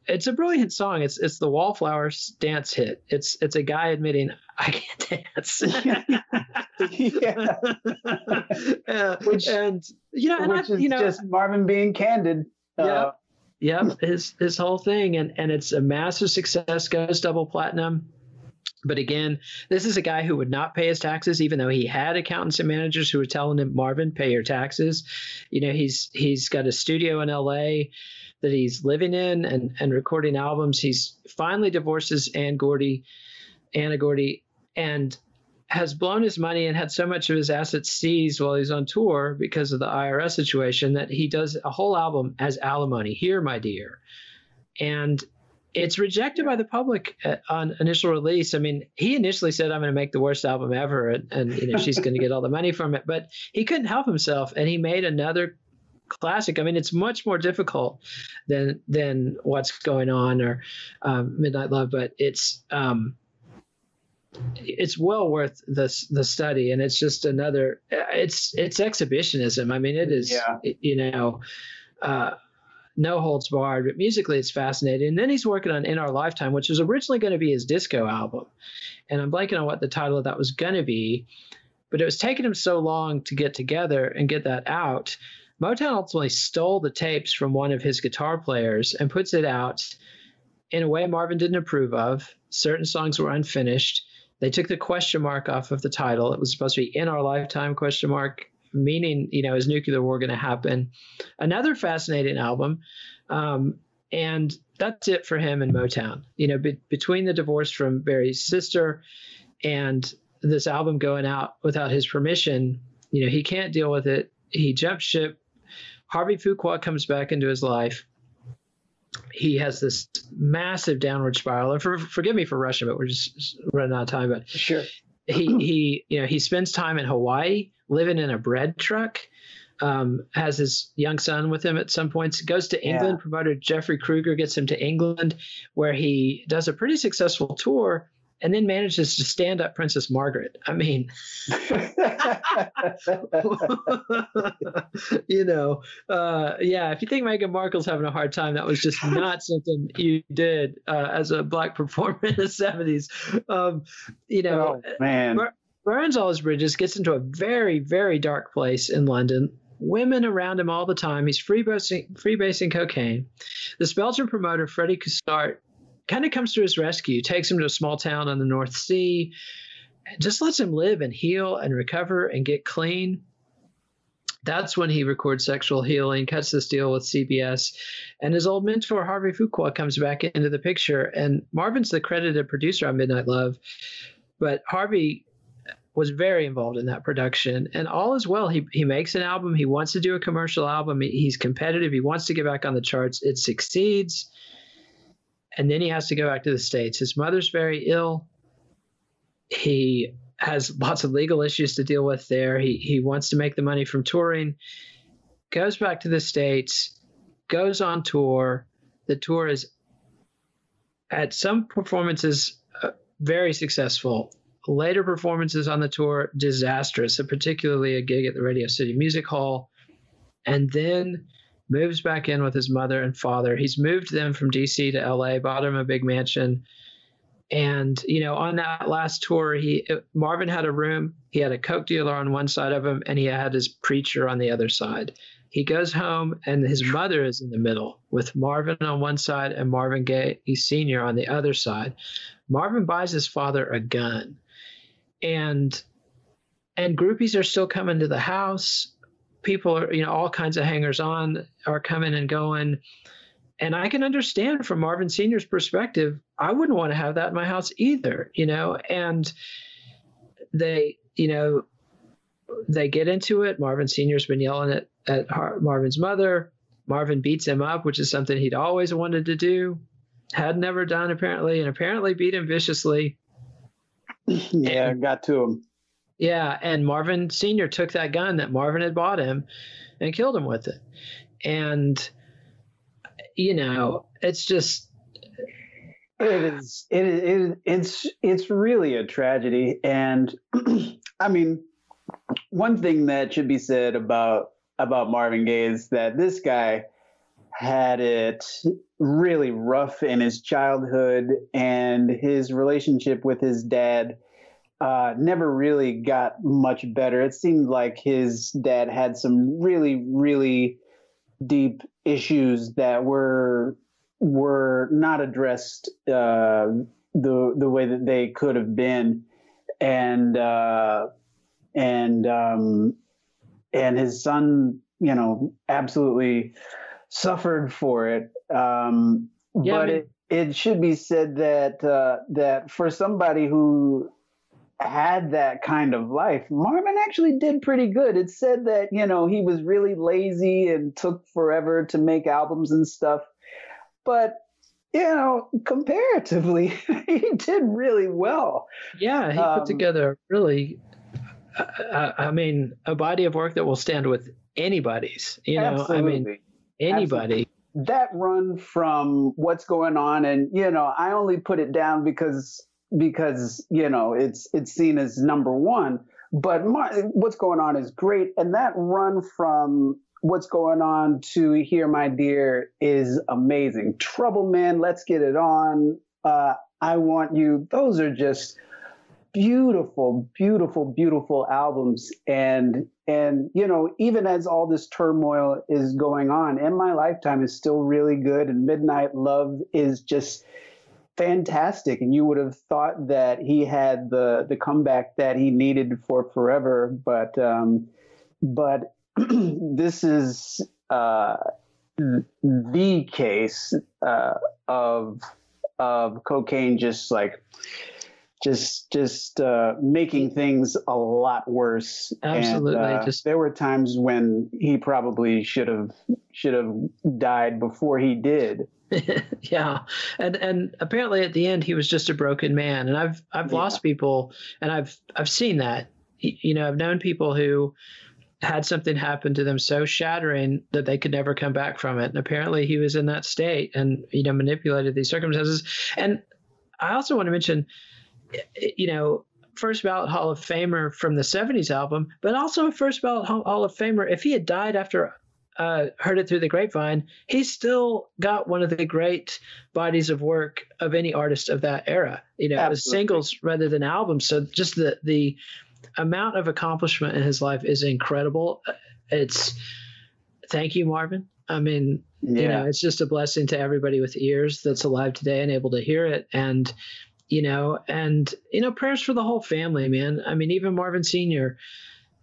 it's a brilliant song. It's it's the Wallflowers dance hit. It's it's a guy admitting I can't dance. [laughs] yeah. uh, [laughs] which and you know, and which I, is you know, just Marvin being candid. Yeah. Uh, yeah, his his whole thing, and and it's a massive success. Goes double platinum. But again, this is a guy who would not pay his taxes, even though he had accountants and managers who were telling him, "Marvin, pay your taxes." You know, he's he's got a studio in L.A that he's living in and, and recording albums. He's finally divorces Anne Gordy, Anna Gordy, and has blown his money and had so much of his assets seized while he's on tour because of the IRS situation that he does a whole album as alimony. Here, my dear. And it's rejected by the public uh, on initial release. I mean, he initially said, "I'm going to make the worst album ever," and, and you know she's going to get all the money from it. But he couldn't help himself, and he made another classic. I mean, it's much more difficult than than what's going on or um, Midnight Love, but it's um, it's well worth the the study, and it's just another. It's it's exhibitionism. I mean, it is. Yeah. You know. Uh, no holds barred, but musically it's fascinating. And then he's working on In Our Lifetime, which was originally going to be his disco album. And I'm blanking on what the title of that was going to be, but it was taking him so long to get together and get that out Motown ultimately stole the tapes from one of his guitar players and puts it out in a way Marvin didn't approve of. Certain songs were unfinished. They took the question mark off of the title. It was supposed to be in our lifetime question mark, meaning, you know, is nuclear war going to happen? Another fascinating album. Um, and that's it for him and Motown. You know, be- between the divorce from Berry's sister and this album going out without his permission, you know, he can't deal with it. He jumps ship Harvey Fuqua comes back into his life. He has this massive downward spiral. And for, forgive me for rushing, but we're just running out of time. But sure, he he you know he spends time in Hawaii, living in a bread truck. Um, has his young son with him at some points. Goes to England. Yeah. Promoter Jeffrey Kruger gets him to England, where he does a pretty successful tour and then manages to stand up Princess Margaret. I mean, [laughs] you know, uh, yeah, if you think Meghan Markle's having a hard time, that was just not something you did uh, as a black [laughs] performer in the 70s. Um, you know, oh, man. burns all his bridges, gets into a very, very dark place in London. Women around him all the time. He's freebasing, freebasing cocaine. This Belgian promoter, Freddie Cousaert, kind of comes to his rescue, takes him to a small town on the North Sea, and just lets him live and heal and recover and get clean. That's when he records Sexual Healing, cuts this deal with CBS, and his old mentor, Harvey Fuqua, comes back into the picture. And Marvin's the credited producer on Midnight Love. but Harvey was very involved in that production and all is well he, he makes an album he wants to do a commercial album he, he's competitive he wants to get back on the charts it succeeds and then he has to go back to the states. His mother's very ill. He has lots of legal issues to deal with there. He, he wants to make the money from touring goes back to the states goes on tour. The tour is at some performances uh, very successful. Later performances on the tour, disastrous, particularly a gig at the Radio City Music Hall. And then moves back in with his mother and father. He's moved them from DC to LA, bought him a big mansion. And, you know, on that last tour, he Marvin had a room. He had a Coke dealer on one side of him, and he had his preacher on the other side. He goes home, and his mother is in the middle with Marvin on one side and Marvin Gaye Sr. on the other side. Marvin buys his father a gun and and groupies are still coming to the house people are you know all kinds of hangers on are coming and going. And i can understand from marvin senior's perspective i wouldn't want to have that in my house either you know? And they you know they get into it. Marvin senior's been yelling at, at marvin's mother. Marvin beats him up which is something he'd always wanted to do had never done apparently and apparently beat him viciously. Yeah, and, got to him. Yeah, and Marvin Sr. took that gun that Marvin had bought him and killed him with it. And you know, it's just it is it is it's it's really a tragedy and [clears throat] I mean one thing that should be said about about Marvin Gaye is that this guy had it really rough in his childhood, and his relationship with his dad uh, never really got much better. It seemed like his dad had some really, really deep issues that were were not addressed uh, the the way that they could have been, and uh, and um, and his son, you know, absolutely suffered for it. Um, yeah, but I mean, it, it should be said that uh, that for somebody who had that kind of life, Marvin actually did pretty good. It said that you know he was really lazy and took forever to make albums and stuff, but you know, comparatively, [laughs] he did really well. Yeah, he um, put together really, uh, I mean, a body of work that will stand with anybody's. You know, absolutely. I mean, anybody. Absolutely. That run from what's going on, and you know, I only put it down because because you know it's it's seen as number one. But my, what's going on is great, and that run from what's going on to here, my dear, is amazing. Trouble Man, let's get it on. Uh, I want you. Those are just beautiful, beautiful, beautiful albums. And and you know, even as all this turmoil is going on, in my lifetime is still really good, and Midnight Love is just fantastic. And you would have thought that he had the the comeback that he needed for forever, but um, but [clears throat] this is uh, the case uh, of of cocaine just like just just uh, making things a lot worse. Absolutely. And, uh, just there were times when he probably should have should have died before he did. [laughs] yeah, and and apparently at the end he was just a broken man. And I've I've yeah. lost people, and I've I've seen that. You know, I've known people who had something happen to them so shattering that they could never come back from it. And apparently he was in that state and you know manipulated these circumstances. And I also want to mention you know, first ballot Hall of Famer from the 70s album, but also a first ballot Hall of Famer. If he had died after uh, Heard It Through the Grapevine, he's still got one of the great bodies of work of any artist of that era, you know, as singles rather than albums. So just the, the amount of accomplishment in his life is incredible. It's thank you, Marvin. I mean, yeah. you know, it's just a blessing to everybody with ears that's alive today and able to hear it. And you know, and you know, prayers for the whole family, man. I mean, even Marvin Sr.,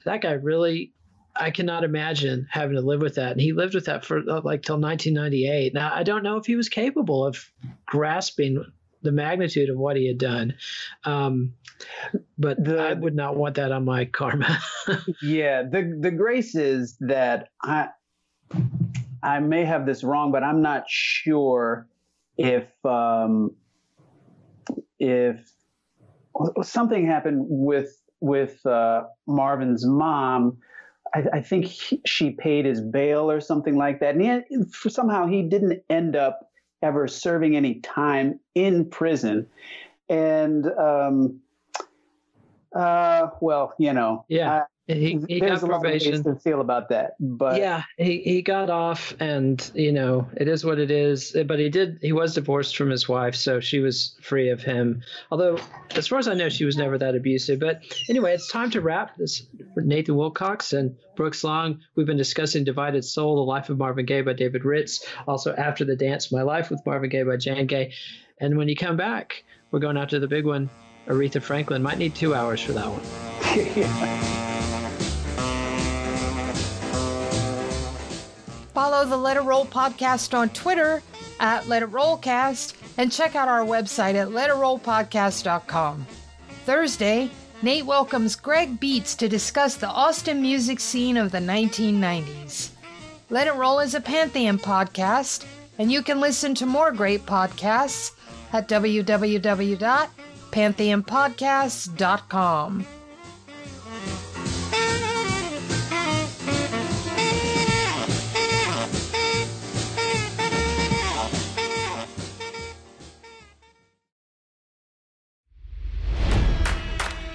that guy really I cannot imagine having to live with that. And he lived with that for uh, like till 1998. Now, I don't know if he was capable of grasping the magnitude of what he had done. Um, but the, I would not want that on my karma. [laughs] yeah, the the grace is that I I may have this wrong, but I'm not sure if um, if something happened with with uh, Marvin's mom. I, I think he, she paid his bail or something like that, and he, somehow he didn't end up ever serving any time in prison. And um, uh, well, you know, yeah, he, he there's got probation. to feel about that, but yeah, he, he got off, and you know, it is what it is. Eh, but he did he was divorced from his wife, so she was free of him. Although, as far as I know, she was never that abusive. But anyway, it's time to wrap this. Nathan Wilcox and Brooks Long, we've been discussing "Divided Soul: The Life of Marvin Gaye" by David Ritz. Also, "After the Dance: My Life with Marvin Gaye" by Jan Gaye. And when you come back, we're going after the big one. Aretha Franklin might need two hours for that one. [laughs] Follow the Let It Roll podcast on Twitter at Let It Rollcast and check out our website at letitrollpodcast.com. Thursday, Nate welcomes Greg Beets to discuss the Austin music scene of the 1990s. Let It Roll is a Pantheon podcast, and you can listen to more great podcasts at www.pantheonpodcasts.com.